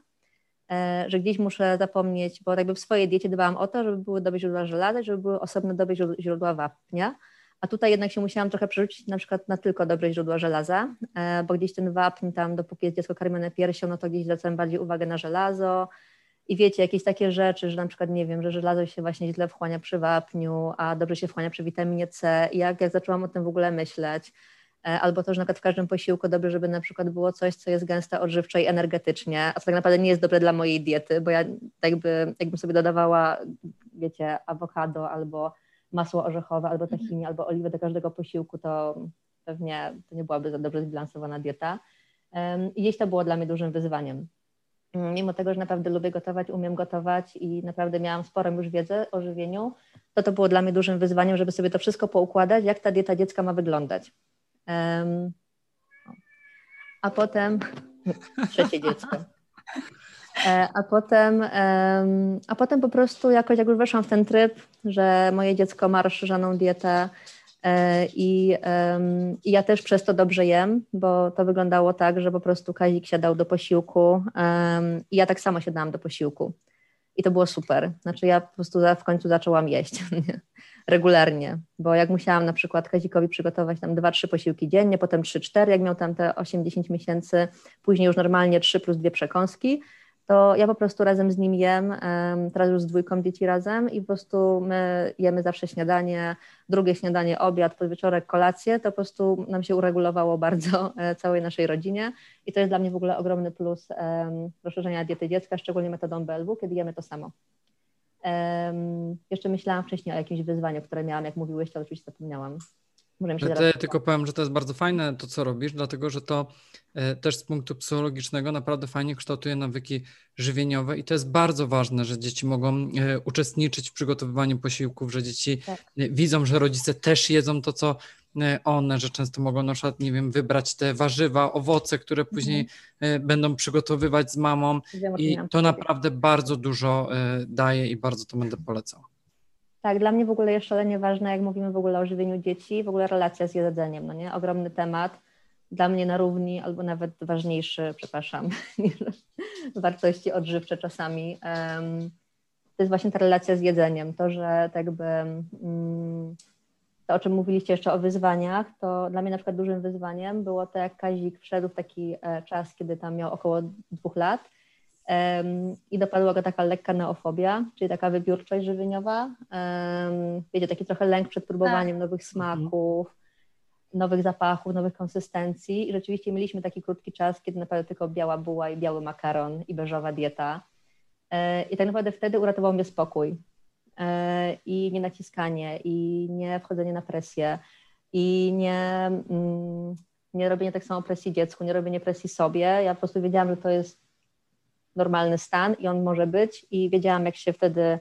że gdzieś muszę zapomnieć, bo jakby w swojej diecie dbałam o to, żeby były dobre źródła żelaza, żeby były osobne dobre źródła wapnia, a tutaj jednak się musiałam trochę przerzucić na przykład na tylko dobre źródła żelaza, bo gdzieś ten wapń tam, dopóki jest dziecko karmione piersią, no to gdzieś zwracam bardziej uwagę na żelazo, i wiecie, jakieś takie rzeczy, że na przykład, nie wiem, że żelazo się właśnie źle wchłania przy wapniu, a dobrze się wchłania przy witaminie C. I jak, jak zaczęłam o tym w ogóle myśleć, e, albo to, że na przykład w każdym posiłku dobrze, żeby na przykład było coś, co jest gęste odżywcze i energetycznie, a co tak naprawdę nie jest dobre dla mojej diety, bo ja jakby, jakbym sobie dodawała, wiecie, awokado albo masło orzechowe, albo tahini, albo oliwę do każdego posiłku, to pewnie to nie byłaby za dobrze zbilansowana dieta. I gdzieś to było dla mnie dużym wyzwaniem. Mm, mimo tego, że naprawdę lubię gotować, umiem gotować i naprawdę miałam sporą już wiedzę o żywieniu, to to było dla mnie dużym wyzwaniem, żeby sobie to wszystko poukładać, jak ta dieta dziecka ma wyglądać. Um, a potem trzecie dziecko. E, a potem, a potem po prostu jakoś, jak już weszłam w ten tryb, że moje dziecko ma rozszerzoną dietę e, i, i ja też przez to dobrze jem, bo to wyglądało tak, że po prostu Kazik siadał do posiłku i ja tak samo siadałam do posiłku. I to było super. Znaczy ja po prostu w końcu zaczęłam jeść regularnie, bo jak musiałam na przykład Kazikowi przygotować tam dwa, trzy posiłki dziennie, potem trzy, cztery, jak miał tam te 8-10 miesięcy, później już normalnie trzy plus dwie przekąski, to ja po prostu razem z nim jem, teraz już z dwójką dzieci razem i po prostu my jemy zawsze śniadanie, drugie śniadanie, obiad, podwieczorek, kolację, to po prostu nam się uregulowało bardzo e, całej naszej rodzinie i to jest dla mnie w ogóle ogromny plus rozszerzenia diety dziecka, szczególnie metodą BLW, kiedy jemy to samo. Jeszcze myślałam wcześniej o jakimś wyzwaniu, które miałam, jak mówiłyście, ale oczywiście zapomniałam. Ja tylko powiem, że to jest bardzo fajne to, co robisz, dlatego że to e, też z punktu psychologicznego naprawdę fajnie kształtuje nawyki żywieniowe i to jest bardzo ważne, że dzieci mogą e, uczestniczyć w przygotowywaniu posiłków, że dzieci tak. E, widzą, że rodzice też jedzą to, co one, że często mogą na przykład, nie wiem, wybrać te warzywa, owoce, które później mhm. będą przygotowywać z mamą i to naprawdę bardzo dużo daje i bardzo to będę polecał. Tak, dla mnie w ogóle jest szalenie ważne, jak mówimy w ogóle o żywieniu dzieci, w ogóle relacja z jedzeniem, no nie? Ogromny temat, dla mnie na równi albo nawet ważniejszy, przepraszam, niż wartości odżywcze czasami. To jest właśnie ta relacja z jedzeniem, to, że tak jakby mm, to, o czym mówiliście jeszcze o wyzwaniach, to dla mnie na przykład dużym wyzwaniem było to, jak Kazik wszedł w taki e, czas, kiedy tam miał około dwóch lat i dopadła go taka lekka neofobia, czyli taka wybiórczość żywieniowa. Wiecie, taki trochę lęk przed próbowaniem tak. nowych smaków, nowych zapachów, nowych konsystencji. I rzeczywiście mieliśmy taki krótki czas, kiedy naprawdę tylko biała buła i biały makaron i beżowa dieta. E, I tak naprawdę wtedy uratował mnie spokój e, i nie naciskanie, i nie wchodzenie na presję, i nie, mm, nie robienie tak samo presji dziecku, nie robienie presji sobie. Ja po prostu wiedziałam, że to jest normalny stan i on może być i wiedziałam, jak się wtedy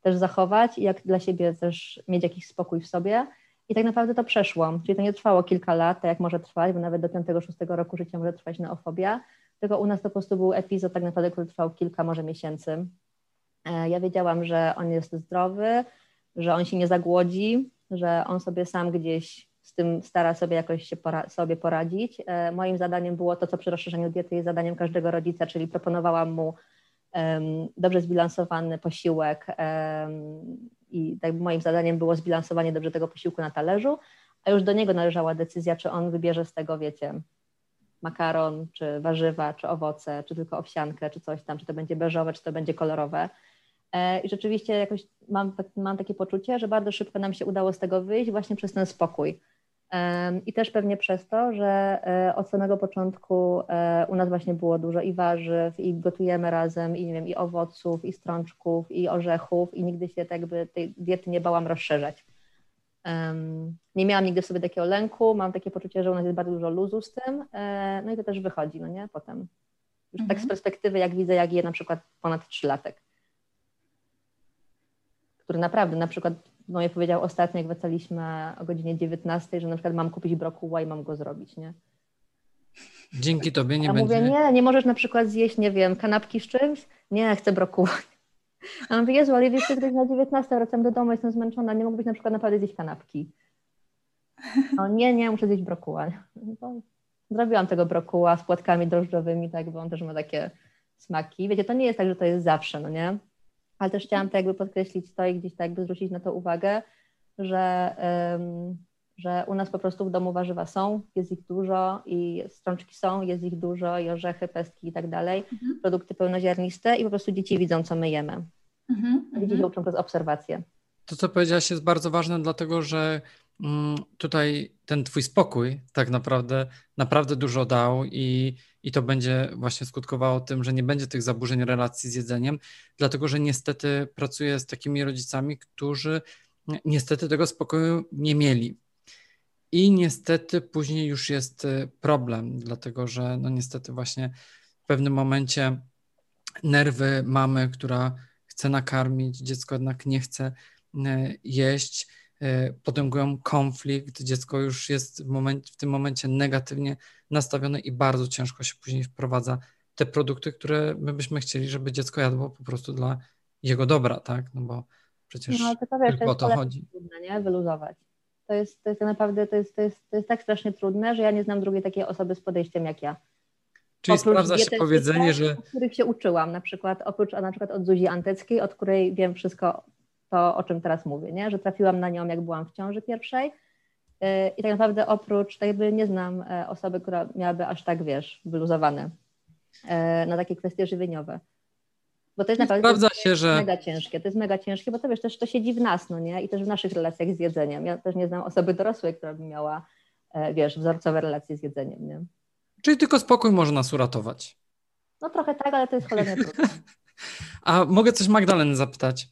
też zachować i jak dla siebie też mieć jakiś spokój w sobie. I tak naprawdę to przeszło, czyli to nie trwało kilka lat, tak jak może trwać, bo nawet do 5-6 roku życia może trwać neofobia, tylko u nas to po prostu był epizod tak naprawdę, który trwał kilka może miesięcy. E, ja wiedziałam, że on jest zdrowy, że on się nie zagłodzi, że on sobie sam gdzieś z tym stara sobie jakoś się pora sobie poradzić. E, moim zadaniem było to, co przy rozszerzeniu diety jest zadaniem każdego rodzica, czyli proponowałam mu um, dobrze zbilansowany posiłek um, i tak moim zadaniem było zbilansowanie dobrze tego posiłku na talerzu, a już do niego należała decyzja, czy on wybierze z tego, wiecie, makaron, czy warzywa, czy owoce, czy tylko owsiankę, czy coś tam, czy to będzie beżowe, czy to będzie kolorowe. E, I rzeczywiście jakoś mam, mam takie poczucie, że bardzo szybko nam się udało z tego wyjść właśnie przez ten spokój. I też pewnie przez to, że e, od samego początku e, u nas właśnie było dużo i warzyw, i gotujemy razem, i nie wiem, i owoców, i strączków, i orzechów, i nigdy się tak jakby tej diety nie bałam rozszerzać. Nie miałam nigdy w sobie takiego lęku, mam takie poczucie, że u nas jest bardzo dużo luzu z tym, e, no i to też wychodzi, no nie, potem. Już mhm. tak z mhm. perspektywy, jak widzę, jak je na przykład ponad trzylatek, który naprawdę na przykład no ja powiedział ostatnio, jak wracaliśmy o godzinie 19, że na przykład mam kupić brokuła i mam go zrobić, nie? Dzięki tobie nie ja będzie... mówię, nie, nie możesz na przykład zjeść, nie wiem, kanapki z czymś? Nie, chcę brokuła. A mówię, Jezu, ale wiesz, że na 19 wracam do domu, jestem zmęczona, nie mógłbyś na przykład naprawdę zjeść kanapki. No nie, nie, muszę zjeść brokuła. No, zrobiłam tego brokuła z płatkami drożdżowymi, tak, bo on też ma takie smaki. Wiecie, to nie jest tak, że to jest zawsze, no nie? Ale też chciałam to jakby podkreślić to i gdzieś tak jakby zwrócić na to uwagę, że, um, że u nas po prostu w domu warzywa są, jest ich dużo i strączki są, jest ich dużo i orzechy, pestki i tak dalej, mhm. produkty pełnoziarniste i po prostu dzieci widzą, co my jemy. Mhm, dzieci mhm. się uczą przez obserwację. To, co powiedziałaś, jest bardzo ważne, dlatego że tutaj ten twój spokój tak naprawdę naprawdę dużo dał i, i to będzie właśnie skutkowało tym, że nie będzie tych zaburzeń relacji z jedzeniem, dlatego że niestety pracuję z takimi rodzicami, którzy niestety tego spokoju nie mieli. I niestety później już jest problem, dlatego że no niestety właśnie w pewnym momencie nerwy mamy, która chce nakarmić, dziecko jednak nie chce jeść, potęgują konflikt, dziecko już jest w, w tym momencie negatywnie nastawione i bardzo ciężko się później wprowadza te produkty, które my byśmy chcieli, żeby dziecko jadło po prostu dla jego dobra, tak? No bo przecież no, tylko wiesz, to o to chodzi. Trudne, nie? Wyluzować. To jest, to jest naprawdę, to jest, to, jest, to jest tak strasznie trudne, że ja nie znam drugiej takiej osoby z podejściem jak ja. Czyli oprócz sprawdza się powiedzenie, że... O których się uczyłam, na przykład oprócz na przykład od Zuzi Anteckiej, od której wiem wszystko to, o czym teraz mówię, nie? że trafiłam na nią, jak byłam w ciąży pierwszej y, i tak naprawdę oprócz, tak jakby nie znam e, osoby, która miałaby aż tak, wiesz, wyluzowane e, na takie kwestie żywieniowe. Bo to jest naprawdę Sprawdza to się, że... mega ciężkie. To jest mega ciężkie, bo to wiesz, też to siedzi w nas, no nie? I też w naszych relacjach z jedzeniem. Ja też nie znam osoby dorosłej, która by miała, e, wiesz, wzorcowe relacje z jedzeniem, nie? Czyli tylko spokój może nas uratować. No trochę tak, ale to jest cholernie trudne. A mogę coś Magdaleny zapytać?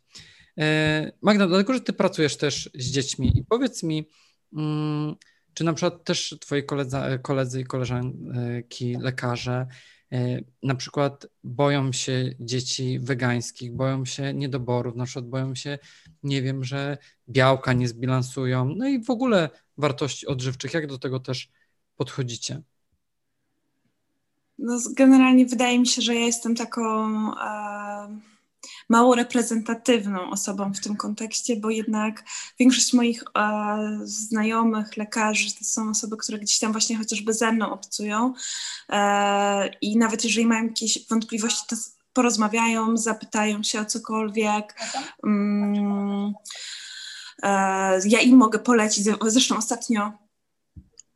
E, Magda, dlatego, że ty pracujesz też z dziećmi i powiedz mi, mm, czy na przykład też twoi koledzy, koledzy i koleżanki lekarze E, na przykład boją się dzieci wegańskich, boją się niedoborów, na przykład boją się, nie wiem, że białka nie zbilansują, no i w ogóle wartości odżywczych. Jak do tego też podchodzicie? No, generalnie wydaje mi się, że ja jestem taką. E mało reprezentatywną osobą w tym kontekście, bo jednak większość moich e, znajomych, lekarzy to są osoby, które gdzieś tam właśnie chociażby ze mną obcują e, i nawet jeżeli mają jakieś wątpliwości, to porozmawiają, zapytają się o cokolwiek. Mm, e, ja im mogę polecić, zresztą ostatnio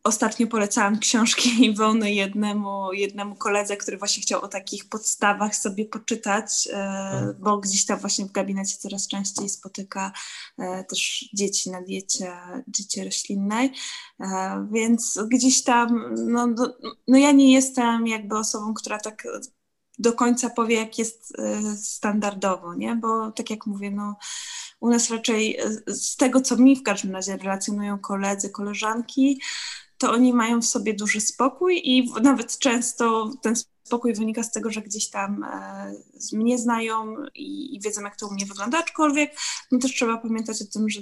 Ostatnio polecałam książki Iwony jednemu, jednemu koledze, który właśnie chciał o takich podstawach sobie poczytać, e, tak. bo gdzieś tam właśnie w gabinecie coraz częściej spotyka e, też dzieci na diecie, diecie roślinnej, e, więc gdzieś tam, no, no, no ja nie jestem jakby osobą, która tak do końca powie, jak jest standardowo, nie? Bo tak jak mówię, no u nas raczej z tego, co mi w każdym razie relacjonują koledzy, koleżanki, to oni mają w sobie duży spokój i nawet często ten spokój wynika z tego, że gdzieś tam e, mnie znają i, i wiedzą, jak to u mnie wygląda, aczkolwiek no też trzeba pamiętać o tym, że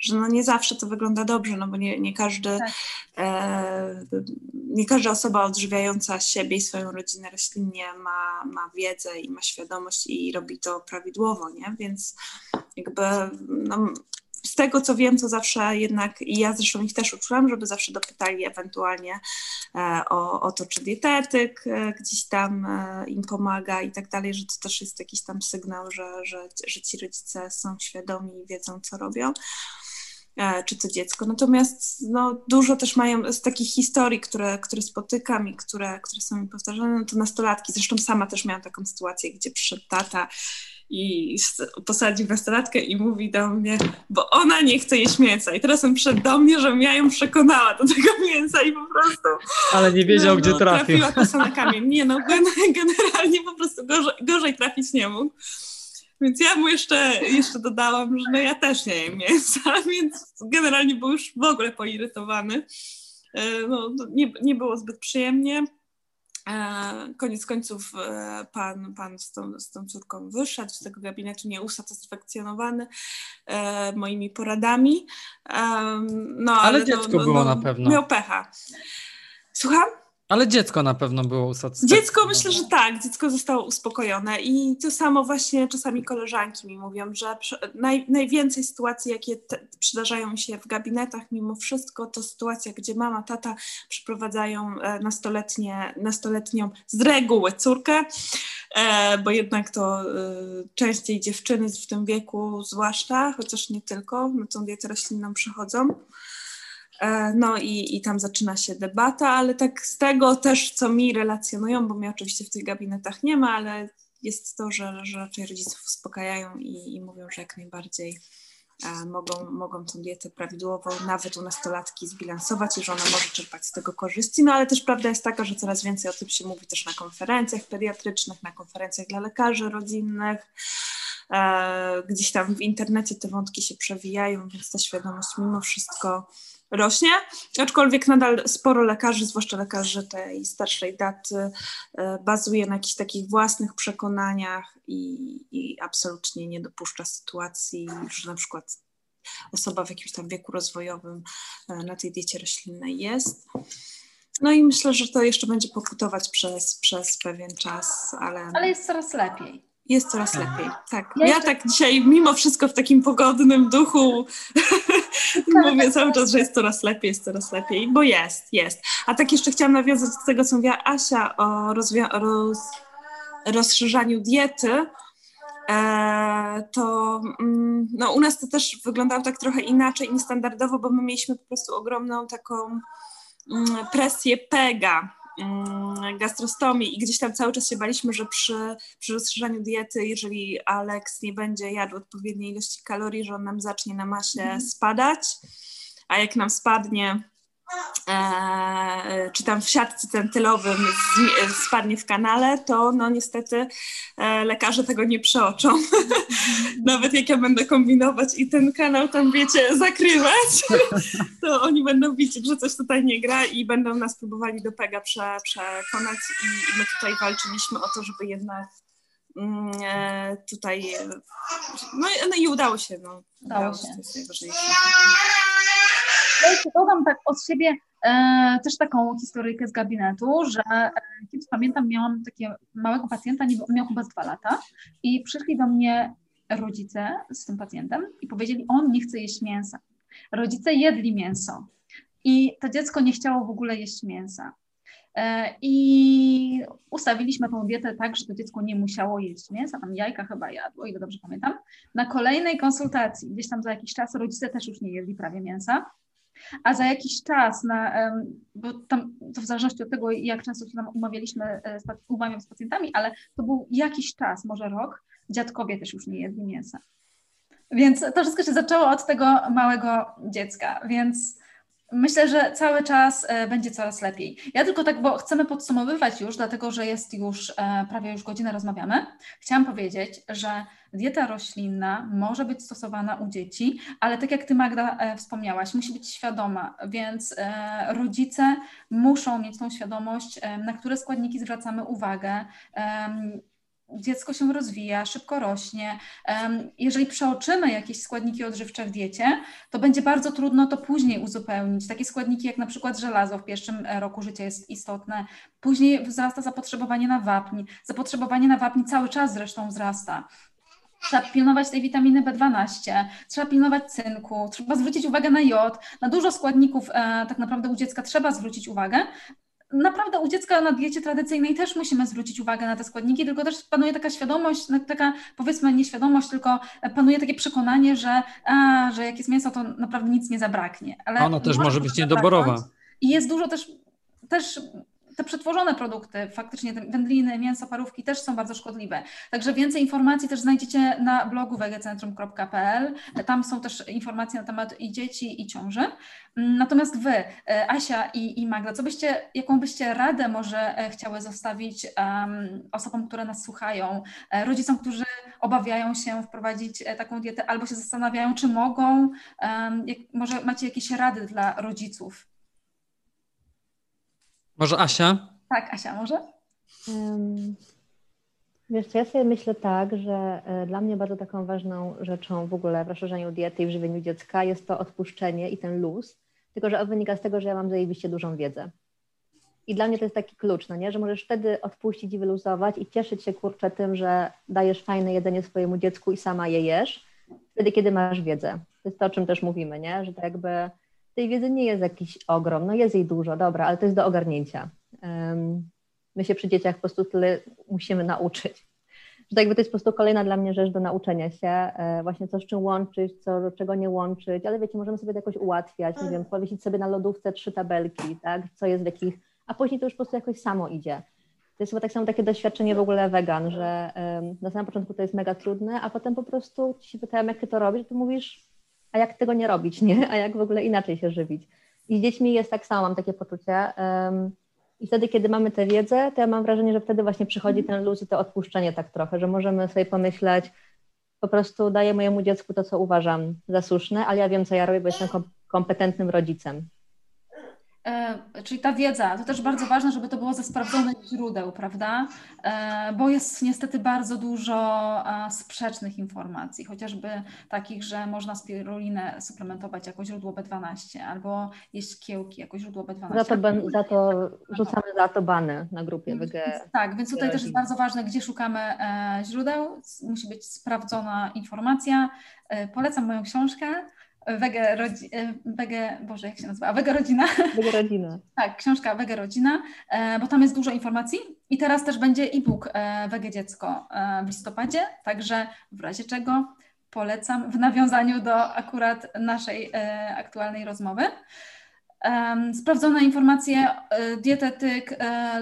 że no nie zawsze to wygląda dobrze, no bo nie, nie każdy, tak. e, nie każda osoba odżywiająca siebie i swoją rodzinę roślinnie ma, ma wiedzę i ma świadomość i robi to prawidłowo, nie? Więc jakby no, z tego co wiem, to zawsze jednak, i ja zresztą ich też uczyłam, żeby zawsze dopytali ewentualnie e, o, o to, czy dietetyk e, gdzieś tam e, im pomaga i tak dalej, że to też jest jakiś tam sygnał, że, że, że ci rodzice są świadomi i wiedzą, co robią czy to dziecko. Natomiast no, dużo też mają z takich historii, które, które spotykam i które, które są mi powtarzane, no to nastolatki. Zresztą sama też miałam taką sytuację, gdzie przyszedł tata i posadził nastolatkę i mówi do mnie, bo ona nie chce jeść mięsa. I teraz on przyszedł do mnie, żebym ja ją przekonała do tego mięsa i po prostu... Ale nie wiedział, no, gdzie no, trafił. Trafiła kosa na kamień. Nie no, generalnie po prostu gorzej, gorzej trafić nie mógł. Więc ja mu jeszcze, jeszcze dodałam, że no ja też nie jem mięsa, więc generalnie był już w ogóle poirytowany. E, no, nie, nie było zbyt przyjemnie. E, koniec końców e, pan, pan z, tą, z tą córką wyszedł z tego gabinetu nieusatysfakcjonowany e, moimi poradami. No, ale, ale dziecko no, było no, na pewno. Miał pecha. Słucham? Ale dziecko na pewno było usatysfakcjonowane. Dziecko myślę, że tak, dziecko zostało uspokojone i to samo właśnie czasami koleżanki mi mówią, że naj, najwięcej sytuacji, jakie te, przydarzają się w gabinetach mimo wszystko, to sytuacja, gdzie mama, tata przyprowadzają e, nastoletnie, nastoletnią z reguły córkę, e, bo jednak to e, częściej dziewczyny w tym wieku zwłaszcza, chociaż nie tylko, na tą dietę roślinną przychodzą. E, no i, i tam zaczyna się debata, ale tak z tego też, co mi relacjonują, bo mnie oczywiście w tych gabinetach nie ma, ale jest to, że, że raczej rodziców uspokajają i, i mówią, że jak najbardziej e, mogą, mogą tą dietę prawidłową nawet u nastolatki zbilansować i że ona może czerpać z tego korzyści. No ale też prawda jest taka, że coraz więcej o tym się mówi też na konferencjach pediatrycznych, na konferencjach dla lekarzy rodzinnych. E, gdzieś tam w internecie te wątki się przewijają, więc ta świadomość mimo wszystko rośnie, aczkolwiek nadal sporo lekarzy, zwłaszcza lekarzy tej starszej daty, e, bazuje na jakichś takich własnych przekonaniach i, i absolutnie nie dopuszcza sytuacji, że na przykład osoba w jakimś tam wieku rozwojowym e, na tej diecie roślinnej jest. No i myślę, że to jeszcze będzie pokutować przez, przez pewien czas, ale. Ale jest coraz lepiej. Jest coraz lepiej, tak. Ja, ja tak dzisiaj mimo wszystko w takim pogodnym duchu mówię cały czas, że jest coraz lepiej, jest coraz lepiej, bo jest, jest. A tak jeszcze chciałam nawiązać do tego, co mówiła Asia o roz, rozszerzaniu diety, e, to mm, no, u nas to też wyglądało tak trochę inaczej, niestandardowo, bo my mieliśmy po prostu ogromną taką mm, presję PEGA, gastrostomii i gdzieś tam cały czas się baliśmy, że przy, przy rozszerzaniu diety, jeżeli Alex nie będzie jadł odpowiedniej ilości kalorii, że on nam zacznie na masie mhm. spadać, a jak nam spadnie, e, czy tam w siatce centylowym spadnie w kanale, to no niestety e, lekarze tego nie przeoczą. Nawet jak ja będę kombinować i ten kanał tam, wiecie, zakrywać, to oni będą widzieć, że coś tutaj nie gra i będą nas próbowali do PEGA prze, przekonać i, i my tutaj walczyliśmy o to, żeby jednak mm, e, tutaj no, no, i udało się, no. Udało, udało się. To jest najważniejsze. Dodam tak od siebie e, też taką historyjkę z gabinetu, że e, kiedyś pamiętam, miałam takiego małego pacjenta, nie, miał chyba dwa lata i przyszli do mnie rodzice z tym pacjentem i powiedzieli, on nie chce jeść mięsa. Rodzice jedli mięso i to dziecko nie chciało w ogóle jeść mięsa. E, I ustawiliśmy tą dietę tak, że to dziecko nie musiało jeść mięsa, tam jajka chyba jadło, ile dobrze pamiętam. Na kolejnej konsultacji, gdzieś tam za jakiś czas, rodzice też już nie jedli prawie mięsa a za jakiś czas, na, bo tam, to w zależności od tego, jak często się tam umawialiśmy, e, umawiam z pacjentami, ale to był jakiś czas, może rok, dziadkowie też już nie jedli mięsa. Więc to wszystko się zaczęło od tego małego dziecka, więc Myślę, że cały czas e, będzie coraz lepiej. Ja tylko tak, bo chcemy podsumowywać już, dlatego że jest już e, prawie już godzinę rozmawiamy. Chciałam powiedzieć, że dieta roślinna może być stosowana u dzieci, ale tak jak Ty Magda e, wspomniałaś, musi być świadoma, więc rodzice muszą mieć tą świadomość, na które składniki zwracamy uwagę dziecko się rozwija, szybko rośnie. Jeżeli przeoczymy jakieś składniki odżywcze w diecie, to będzie bardzo trudno to później uzupełnić. Takie składniki jak na przykład żelazo w pierwszym e, roku życia jest istotne. Później wzrasta zapotrzebowanie na wapń. Zapotrzebowanie na wapń cały czas zresztą wzrasta. Trzeba pilnować tej witaminy B12, trzeba pilnować cynku, trzeba zwrócić uwagę na jod, na dużo składników e, tak naprawdę u dziecka trzeba zwrócić uwagę, naprawdę u dziecka na diecie tradycyjnej też musimy zwrócić uwagę na te składniki, tylko też panuje taka świadomość, taka powiedzmy nieświadomość, tylko panuje takie przekonanie, że, a, że jak jest mięso, to naprawdę nic nie zabraknie. Ale Ona też może być niedoborowa. I jest dużo też, też te przetworzone produkty, faktycznie te wędliny, mięso, parówki też są bardzo szkodliwe. Także więcej informacji też znajdziecie na blogu wegecentrum.pl. Tam są też informacje na temat i dzieci, i ciąży. Natomiast Wy, e, Asia i, i Magda, co byście, jaką byście radę może e, chciały zostawić um, osobom, które nas słuchają, e, rodzicom, którzy obawiają się wprowadzić taką dietę albo się zastanawiają, czy mogą? Um, jak, może macie jakieś rady dla rodziców? Może Asia? Tak, Asia, może? Um, wiesz co, ja sobie myślę tak, że e, dla mnie bardzo taką ważną rzeczą w ogóle w rozszerzaniu diety i w żywieniu dziecka jest to odpuszczenie i ten luz, tylko że wynika z tego, że ja mam zajebiście dużą wiedzę. I dla mnie to jest taki klucz, no nie? że możesz wtedy odpuścić i wyluzować i cieszyć się kurczę tym, że dajesz fajne jedzenie swojemu dziecku i sama je jesz, wtedy kiedy masz wiedzę. To jest to, o czym też mówimy, nie? że to jakby tej wiedzy nie jest jakiś ogrom, no jest jej dużo, dobra, ale to jest do ogarnięcia. My się przy dzieciach po prostu tyle musimy nauczyć. Że tak jakby to jest po prostu kolejna dla mnie rzecz do nauczenia się, e, właśnie co z czym łączyć, co, czego nie łączyć, ale wiecie, możemy sobie to jakoś ułatwiać, nie wiem, powiesić sobie na lodówce trzy tabelki, tak, co jest w jakich, a później to już po prostu jakoś samo idzie. To jest chyba tak samo takie doświadczenie w ogóle wegan, że na samym początku to jest mega trudne, a potem po prostu ci się pytają, jak ty to robisz, to mówisz, a jak tego nie robić, nie? A jak w ogóle inaczej się żywić. I z dziećmi jest tak samo, mam takie poczucie. I wtedy, kiedy mamy tę wiedzę, to ja mam wrażenie, że wtedy właśnie przychodzi ten luz i to odpuszczenie tak trochę, że możemy sobie pomyśleć, po prostu daję mojemu dziecku to, co uważam za słuszne, ale ja wiem, co ja robię, bo jestem kompetentnym rodzicem. E, czyli ta wiedza, to też bardzo ważne, żeby to było ze sprawdzonych źródeł, prawda? E, bo jest niestety bardzo dużo sprzecznych informacji, chociażby takich, że można spirulinę suplementować jako źródło B12 albo jeść kiełki jako źródło B12. Za to, za to rzucamy za to bany na grupie WG. Tak, więc tutaj też jest bardzo ważne, gdzie szukamy e, źródeł. Musi być sprawdzona informacja. Polecam moją książkę Wege, rodzi, e, wege, Boże, jak się nazywa? Wege Rodzina. Wege Rodzina. tak, książka Wege Rodzina, e, bo tam jest dużo informacji i teraz też będzie e-book e, Wege Dziecko w listopadzie, także w razie czego polecam w nawiązaniu do akurat naszej aktualnej rozmowy. Sprawdzone informacje, dietetyk,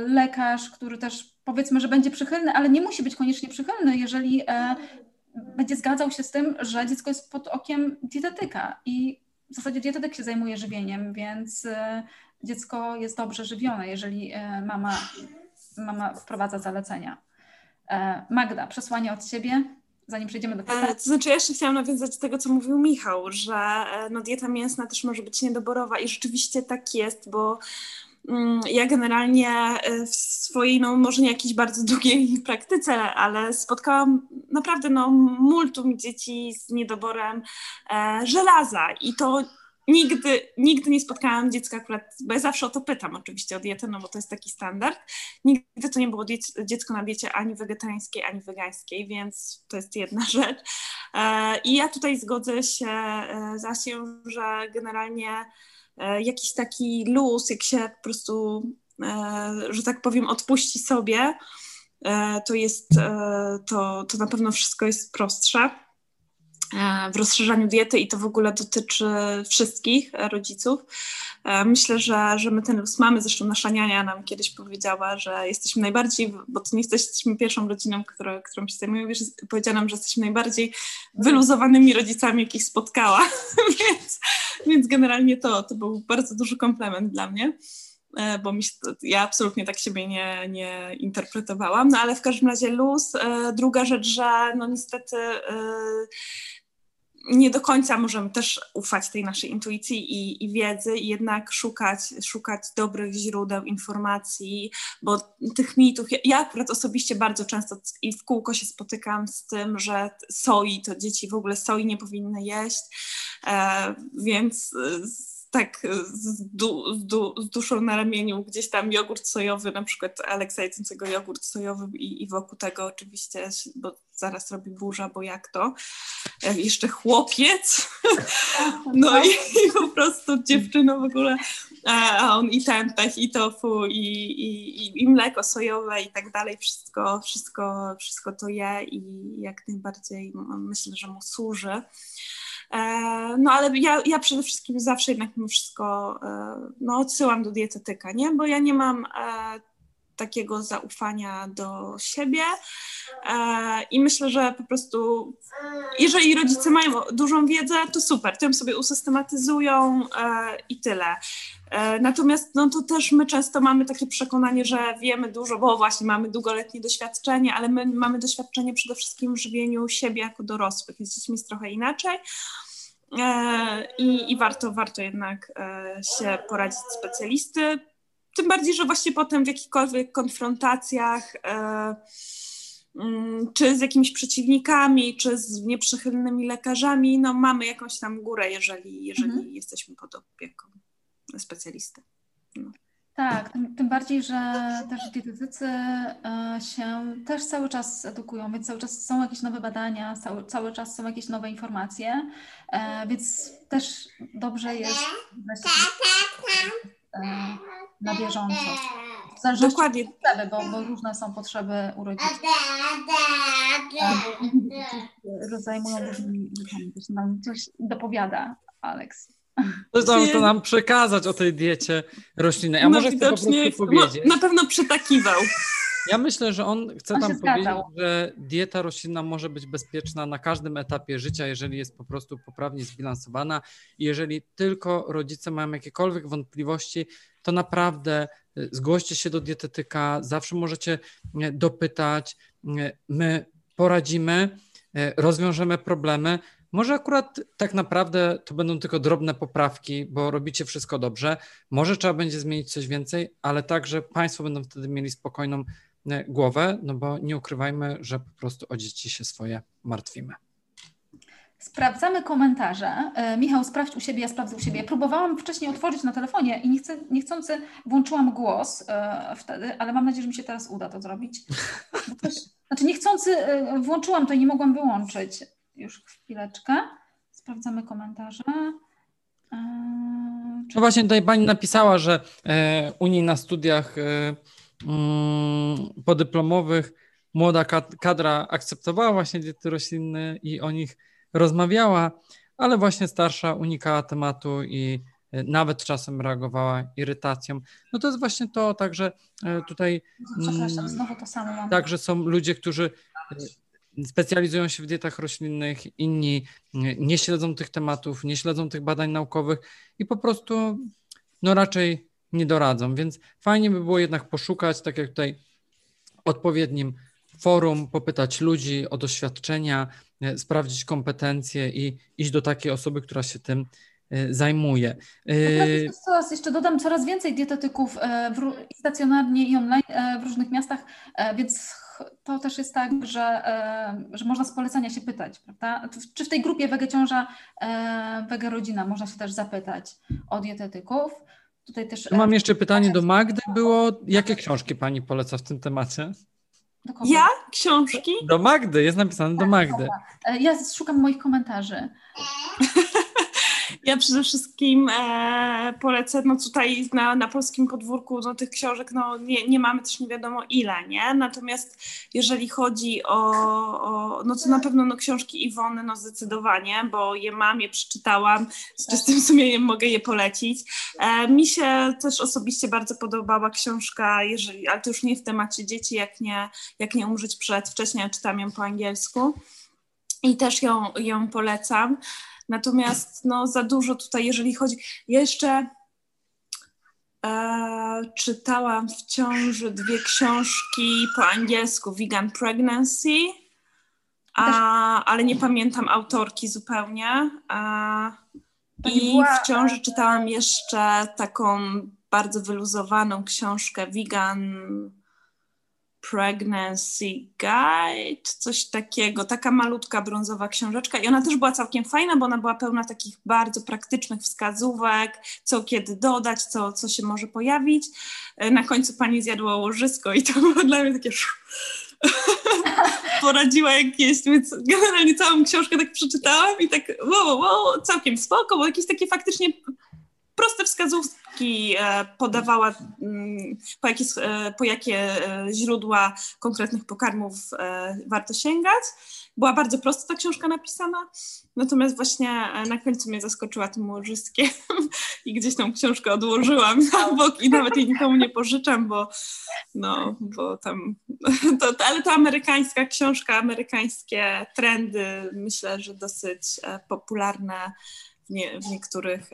lekarz, który też powiedzmy, że będzie przychylny, ale nie musi być koniecznie przychylny, jeżeli będzie zgadzał się z tym, że dziecko jest pod okiem dietetyka i w zasadzie dietetyk się zajmuje żywieniem, więc e, dziecko jest dobrze żywione, jeżeli e, mama, mama wprowadza zalecenia. E, Magda, przesłanie od Ciebie, zanim przejdziemy do pytań. To znaczy, ja jeszcze chciałam nawiązać do tego, co mówił Michał, że no, dieta mięsna też może być niedoborowa i rzeczywiście tak jest, bo ja generalnie e, w swojej, no może nie jakiejś bardzo długiej praktyce, ale spotkałam naprawdę no, multum dzieci z niedoborem e, żelaza i to nigdy, nigdy nie spotkałam dziecka akurat, bo ja zawsze o to pytam oczywiście o dietę, no bo to jest taki standard. Nigdy to nie było dziecko na diecie ani wegetariańskiej, ani wegańskiej, więc to jest jedna rzecz. E, I ja tutaj zgodzę się z Asią, że generalnie E, jakiś taki luz, jak się po prostu, e, że tak powiem, odpuści sobie, e, to jest, to, to na pewno wszystko jest prostsze w rozszerzaniu diety i to w ogóle dotyczy wszystkich rodziców. Myślę, że, że my ten luz mamy. Zresztą nasza niania nam kiedyś powiedziała, że jesteśmy najbardziej, bo to nie jesteśmy pierwszą rodziną, która, którą się wiesz, powiedziała nam, że jesteśmy najbardziej wyluzowanymi rodzicami, jakich spotkała. więc, więc generalnie to, to był bardzo duży komplement dla mnie e, bo mi ja absolutnie tak siebie nie, nie interpretowałam, no ale w każdym razie luz. E, druga rzecz, że no niestety e, nie do końca możemy też ufać tej naszej intuicji i, i, wiedzy i jednak szukać, szukać dobrych źródeł informacji, bo tych mitów, ja, ja akurat osobiście bardzo często i w kółko się spotykam z tym, że soi, to dzieci w ogóle soi nie powinny jeść, e, więc tak z, du, z, du, z, duszą na ramieniu gdzieś tam jogurt sojowy, na przykład Aleksa jedzącego jogurt sojowy i, i wokół tego oczywiście, bo zaraz robi burza, bo jak to? E, jeszcze chłopiec. No i, i po prostu dziewczyno w ogóle, a on i tempeh, i tofu, i, i, i mleko sojowe i tak dalej, wszystko, wszystko, wszystko to je i jak najbardziej myślę, że mu służy. E, no ale ja, ja przede wszystkim zawsze jednak mimo wszystko e, no, odsyłam do dietetyka, nie? Bo ja nie mam e, takiego zaufania do siebie i myślę, że po prostu jeżeli rodzice mają dużą wiedzę, to super, to ją sobie usystematyzują i tyle. Natomiast no to też my często mamy takie przekonanie, że wiemy dużo, bo właśnie mamy długoletnie doświadczenie, ale my mamy doświadczenie przede wszystkim w żywieniu siebie jako dorosłych. Z dziećmi jest trochę inaczej. I, I warto, warto jednak e, się poradzić specjalisty. Tym bardziej, że właśnie potem w jakichkolwiek konfrontacjach, e, mm, czy z jakimiś przeciwnikami, czy z nieprzychylnymi lekarzami, no mamy jakąś tam górę, jeżeli, jeżeli mhm. jesteśmy pod opieką specjalisty. No. Tak, tym, tym, bardziej, że też dietetycy e, się też cały czas edukują, więc cały czas są jakieś nowe badania, cały, cały czas są jakieś nowe informacje, e, więc też dobrze jest na bieżąco. W Dokładnie. Potrzeby, bo, bo różne są potrzeby u rodziców. Zajmują różnymi rzeczami. Coś nam coś dopowiada Aleks. Coś tam chce nam przekazać o tej diecie roślinnej. A no może chce po prostu powiedzieć. No, na pewno przytakiwał. Ja myślę, że on chce on tam powiedzieć, że dieta roślinna może być bezpieczna na każdym etapie życia, jeżeli jest po prostu poprawnie zbilansowana i jeżeli tylko rodzice mają jakiekolwiek wątpliwości, to naprawdę y, zgłoście się do dietetyka, zawsze możecie dopytać, my poradzimy, rozwiążemy problemy, może akurat tak naprawdę to będą tylko drobne poprawki, bo robicie wszystko dobrze. Może trzeba będzie zmienić coś więcej, ale także Państwo będą wtedy mieli spokojną głowę, no bo nie ukrywajmy, że po prostu o dzieci się swoje martwimy. Sprawdzamy komentarze. E, Michał, sprawdź u siebie, ja sprawdzę u siebie. Próbowałam wcześniej otworzyć na telefonie i nie chcę, niechcący włączyłam głos e, wtedy, ale mam nadzieję, że mi się teraz uda to zrobić. Też, znaczy niechcący e, włączyłam to i nie mogłam wyłączyć. Już chwileczkę. Sprawdzamy komentarze. Czy... No właśnie tutaj pani napisała, że u niej na studiach mm, podyplomowych młoda kadra akceptowała właśnie diety roślinne i o nich rozmawiała, ale właśnie starsza unikała tematu i e, nawet czasem reagowała irytacją. No to jest właśnie to, także e, tutaj. Przepraszam, mm, znowu to samo mam. Także są ludzie, którzy e, specjalizują się w dietach roślinnych, inni nie śledzą tych tematów, nie śledzą tych badań naukowych i po prostu no raczej nie doradzą. Więc fajnie by było jednak poszukać, tak jak tutaj, odpowiednim forum, popytać ludzi o doświadczenia, E, sprawdzić kompetencje i iść do takiej osoby, która się tym e, zajmuje. E, coraz, jeszcze dodam, coraz więcej dietetyków stacjonarnie i online w różnych miastach, więc to też jest tak, że, że można z polecenia się pytać, prawda? Czy w tej grupie Wege Ciąża, Wege Rodzina można się też zapytać o dietetyków. Tutaj też... Mam jeszcze pytanie do Magdy było, jakie książki Pani poleca w tym temacie? Ja? Książki? Do Magdy, jest napisane do Magdy. E, ja szukam moich komentarzy. Ja przede wszystkim e, polecę, no tutaj na, na polskim podwórku no, tych książek no, nie, nie mamy też nie wiadomo ile, nie? Natomiast jeżeli chodzi o, o no to na pewno no, książki Iwony, no zdecydowanie, bo je mam, je przeczytałam, z czystym sumieniem mogę je polecić. E, mi się też osobiście bardzo podobała książka, jeżeli, ale to już nie w temacie dzieci, jak nie, jak nie umrzeć przedwcześnie, ja czytam ją po angielsku i też ją, ją polecam. Natomiast no, za dużo tutaj, jeżeli chodzi. Jeszcze e, czytałam w ciąży dwie książki po angielsku: Vegan Pregnancy, a, ale nie pamiętam autorki zupełnie. A, I w ciąży czytałam jeszcze taką bardzo wyluzowaną książkę Vegan Pregnancy Guide, coś takiego, taka malutka brązowa książeczka. I ona też była całkiem fajna, bo ona była pełna takich bardzo praktycznych wskazówek, co kiedy dodać, co, co się może pojawić. E, na końcu pani zjadła łożysko i to było dla mnie takie poradziła jak jest, więc generalnie całą książkę tak przeczytałam i tak wow, wow, całkiem spoko, bo jakieś takie faktycznie proste wskazówki e, podawała, mm, po jakie, e, po jakie e, źródła konkretnych pokarmów warto sięgać. Była bardzo prosto ta książka napisana, natomiast właśnie na końcu mnie zaskoczyła tym łożyskiem i gdzieś tą książkę odłożyłam na bok i nawet jej nikomu nie pożyczam, bo no, bo tam, to, to, ale to amerykańska książka, amerykańskie trendy, myślę, że dosyć popularne w, nie, w niektórych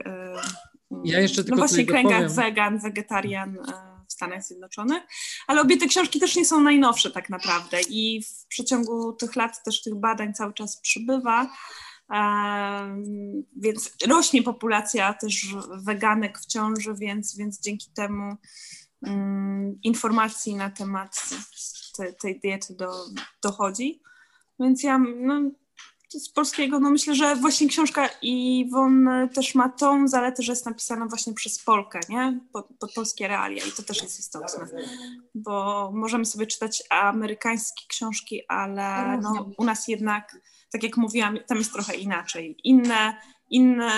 ja jeszcze tylko no właśnie kręgach dopowiem. wegan, wegetarian e, w Stanach Zjednoczonych, ale obie te książki też nie są najnowsze tak naprawdę i w przeciągu tych lat też tych badań cały czas przybywa, więc rośnie populacja też weganek w ciąży, więc, więc dzięki temu um, informacji na temat te, tej diety do, dochodzi. Więc ja no, z polskiego, no myślę, że właśnie książka Iwon też ma tą zaletę, że jest napisana właśnie przez Polkę, nie? Pod, pod, polskie realia i to też jest istotne, bo możemy sobie czytać amerykańskie książki, ale no, u nas jednak, tak jak mówiłam, tam jest trochę inaczej. Inne, inne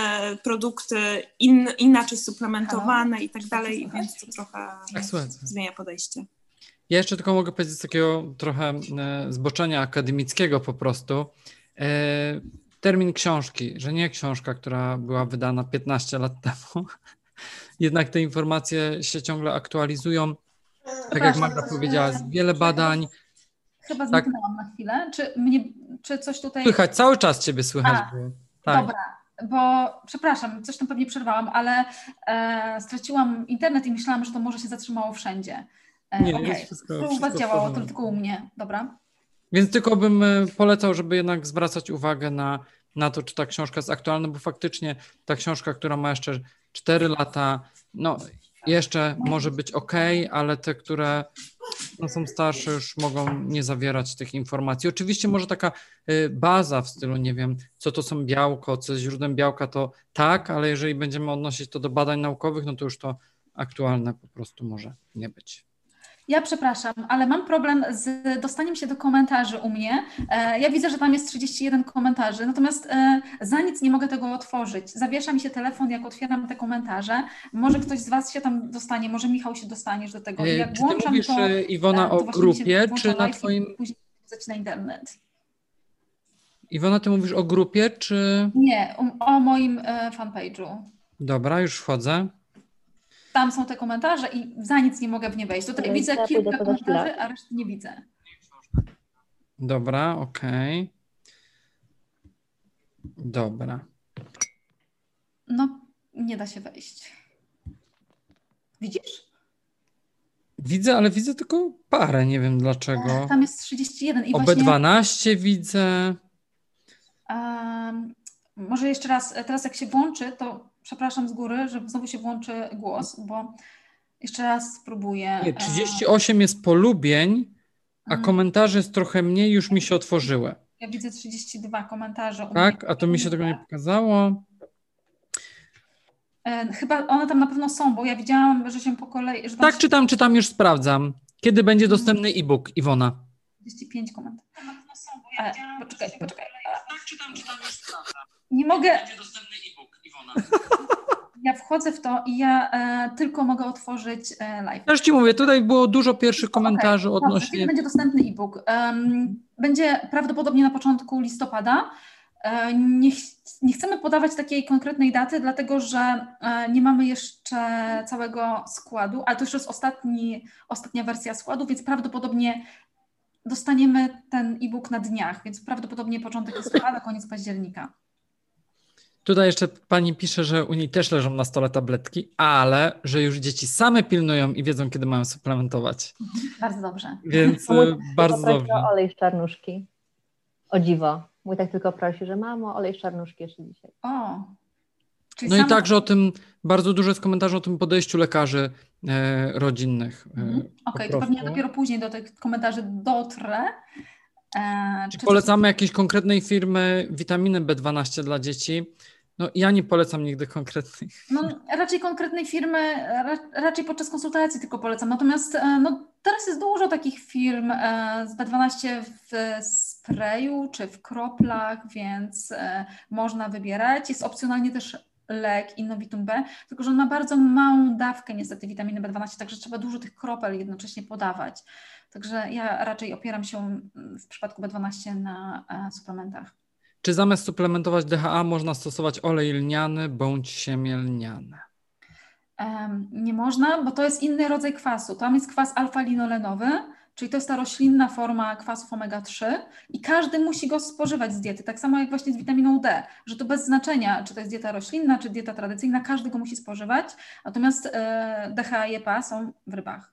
produkty, in, inaczej suplementowane i tak dalej, więc to trochę zmienia podejście. Ja jeszcze tylko mogę powiedzieć z takiego trochę e, zboczenia akademickiego po prostu, termin książki, że nie książka, która była wydana 15 lat temu. Jednak te informacje się ciągle aktualizują. Tak jak Magda powiedziała, wiele badań. Chyba tak. zniknęłam na chwilę. Czy, mnie, czy coś tutaj. Słychać, cały czas Ciebie słychać A, było. Tak. Dobra, bo przepraszam, coś tam pewnie przerwałam, ale e, straciłam internet i myślałam, że to może się zatrzymało wszędzie. E, nie, okay. jest wszystko, to u Was działało, to tylko u mnie. Dobra. Więc tylko bym e, polecał, żeby jednak zwracać uwagę na na to, czy ta książka jest aktualna, bo faktycznie ta książka, która ma jeszcze 4 lata, no jeszcze może być ok, ale te, które no, są starsze, już mogą nie zawierać tych informacji. Oczywiście może taka y, baza w stylu, nie wiem, co to są białko, co jest źródłem białka, to tak, ale jeżeli będziemy odnosić to do badań naukowych, no to już to aktualne po prostu może nie być. Ja przepraszam, ale mam problem z dostaniem się do komentarzy u mnie. E, ja widzę, że tam jest 31 komentarzy, natomiast e, za nic nie mogę tego otworzyć. Zawiesza mi się telefon, jak otwieram te komentarze. Może ktoś z Was się tam dostanie, może Michał się dostaniesz do tego. I E, jak Czy ty włączam mówisz, to, Iwona, e, to o grupie, czy na twoim... Później zaczyna internet. Iwona, ty mówisz o grupie, czy... Nie, o, o moim fanpage'u. Dobra, już wchodzę. Tam są te komentarze i za nic nie mogę w nie wejść. Tutaj widzę ja pójdę kilka komentarzy, a reszty nie widzę. Dobra, okej. Dobra. No, nie da się wejść. Widzisz? Widzę, ale widzę tylko parę, nie wiem dlaczego. Tam jest 31 i właśnie... OB12 widzę. Um, może jeszcze raz, teraz jak się włączy, to przepraszam z góry, że znowu się włączy głos, bo jeszcze raz spróbuję. Nie, 38 jest polubień, a Mhm. komentarzy jest trochę mniej, już mi się otworzyły. E, Ja widzę 32 komentarze. Tak? A to mi się tego nie pokazało. E, Chyba one tam na pewno są, bo ja widziałam, że się po kolei. Tak, się- czytam, czytam, już sprawdzam. Kiedy będzie dostępny e-book, Iwona? 35 komentarzy. E, poczekaj, poczekaj. Tak, czytam, czytam, już sprawdzam. Nie mogę. Będzie dostępny. Ja wchodzę w to i ja e, tylko mogę otworzyć e, live. Też ci mówię, tutaj było dużo pierwszych komentarzy Dobrze, odnośnie... kiedy będzie dostępny e-book? Em, będzie prawdopodobnie na początku listopada. E, Nie, ch- nie chcemy podawać takiej konkretnej daty, dlatego że e, nie mamy jeszcze całego składu, ale to już jest ostatni, ostatnia wersja składu, więc prawdopodobnie dostaniemy ten e-book na dniach, więc prawdopodobnie początek listopada, koniec października. Tutaj jeszcze pani pisze, że u niej też leżą na stole tabletki, ale że już dzieci same pilnują i wiedzą, kiedy mają suplementować. Bardzo dobrze. Więc Mój tak bardzo dobrze. o olej z czarnuszki. O dziwo. Mój tak tylko prosi, że mamo, olej z czarnuszki jeszcze dzisiaj. O. Czyli No i także o tym, bardzo dużo jest komentarzy o tym podejściu lekarzy e, rodzinnych. e, Mhm. po Okej, to pewnie dopiero później do tych komentarzy dotrę. E, Czy czy polecamy jakiejś konkretnej firmy witaminy B12 dla dzieci? No ja nie polecam nigdy konkretnej. No, raczej konkretnej firmy, ra, raczej podczas konsultacji tylko polecam. Natomiast e, no, teraz jest dużo takich firm e, z B12 w sprayu czy w kroplach, więc e, można wybierać. Jest opcjonalnie też lek Innovitum B, tylko że on ma bardzo małą dawkę niestety witaminy B12, także trzeba dużo tych kropel jednocześnie podawać. Także ja raczej opieram się mm, w przypadku B12 na suplementach. Czy zamiast suplementować DHA można stosować olej lniany bądź siemię lniane? Em, Nie można, bo to jest inny rodzaj kwasu. Tam jest kwas alfa-linolenowy, czyli to jest ta roślinna forma kwasów omega-3 i każdy musi go spożywać z diety, tak samo jak właśnie z witaminą D, że to bez znaczenia, czy to jest dieta roślinna, czy dieta tradycyjna, każdy go musi spożywać, natomiast e, DHA i EPA są w rybach.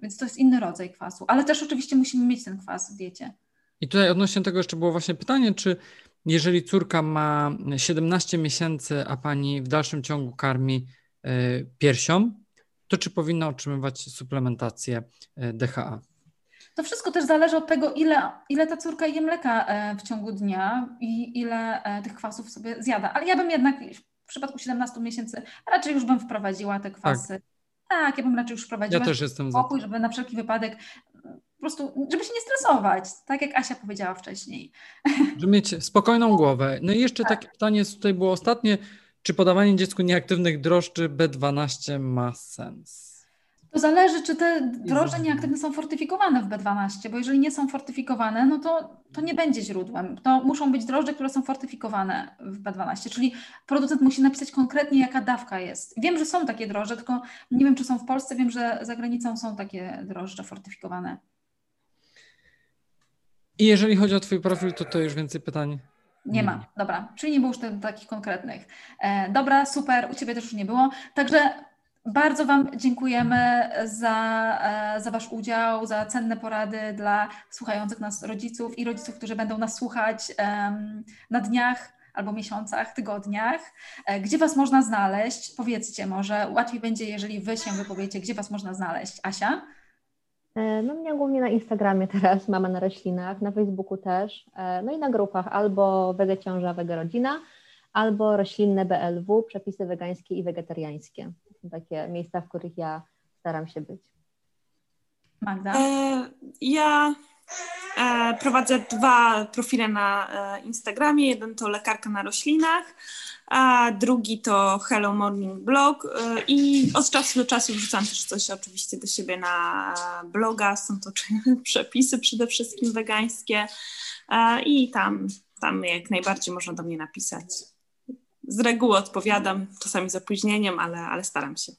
Więc to jest inny rodzaj kwasu, ale też oczywiście musimy mieć ten kwas w diecie. I tutaj odnośnie tego jeszcze było właśnie pytanie, czy jeżeli córka ma 17 miesięcy, a pani w dalszym ciągu karmi e, piersią, to czy powinna otrzymywać suplementację e, DHA? To wszystko też zależy od tego, ile, ile ta córka je mleka e, w ciągu dnia i ile tych kwasów sobie zjada. Ale ja bym jednak w przypadku 17 miesięcy raczej już bym wprowadziła te kwasy. Tak, ja bym raczej już wprowadziła Ja też jestem spokój, żeby na wszelki wypadek po prostu, żeby się nie stresować, tak jak Asia powiedziała wcześniej. Żeby mieć spokojną głowę. No i jeszcze takie pytanie tutaj było ostatnie. Czy podawanie dziecku nieaktywnych drożdży B12 ma sens? To zależy, czy te drożdże nieaktywne są fortyfikowane w B12, bo jeżeli nie są fortyfikowane, no to, to nie będzie źródłem. To muszą być drożdże, które są fortyfikowane w B12, czyli producent musi napisać konkretnie, jaka dawka jest. Wiem, że są takie drożdże, tylko nie wiem, czy są w Polsce, wiem, że za granicą są takie drożdże fortyfikowane. I jeżeli chodzi o Twój profil, to to już więcej pytań. Nie ma, dobra, czyli nie było już takich konkretnych. E, dobra, super, u Ciebie też już nie było. Także Bardzo Wam dziękujemy za, e, za Wasz udział, za cenne porady dla słuchających nas rodziców i rodziców, którzy będą nas słuchać na dniach albo miesiącach, tygodniach. E, gdzie Was można znaleźć? Powiedzcie może, łatwiej będzie, jeżeli Wy się wypowiecie, gdzie Was można znaleźć. Asia? E, no mnie głównie na Instagramie teraz, mama na roślinach, na Facebooku też, no i na grupach albo Wege Ciąża, Wege Rodzina, albo roślinne BLW, przepisy wegańskie i wegetariańskie. To są takie miejsca, w których ja staram się być. Magda? E, ja e, prowadzę dwa profile na e, Instagramie. Jeden to lekarka na roślinach, a drugi to Hello Morning Blog. E, I od czasu do czasu wrzucam też coś oczywiście do siebie na bloga. Są to przepisy przede wszystkim wegańskie. E, I tam, tam jak najbardziej można do mnie napisać z reguły odpowiadam, czasami z opóźnieniem, ale, ale staram się.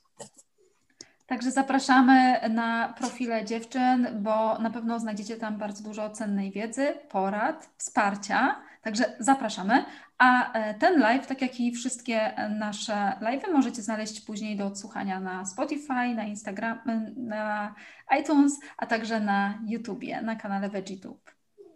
Także zapraszamy na profile dziewczyn, bo na pewno znajdziecie tam bardzo dużo cennej wiedzy, porad, wsparcia. Także zapraszamy. A e, ten live, tak jak i wszystkie nasze live'y, możecie znaleźć później do odsłuchania na Spotify, na Instagram, na iTunes, a także na YouTubie, na kanale VeggieTube.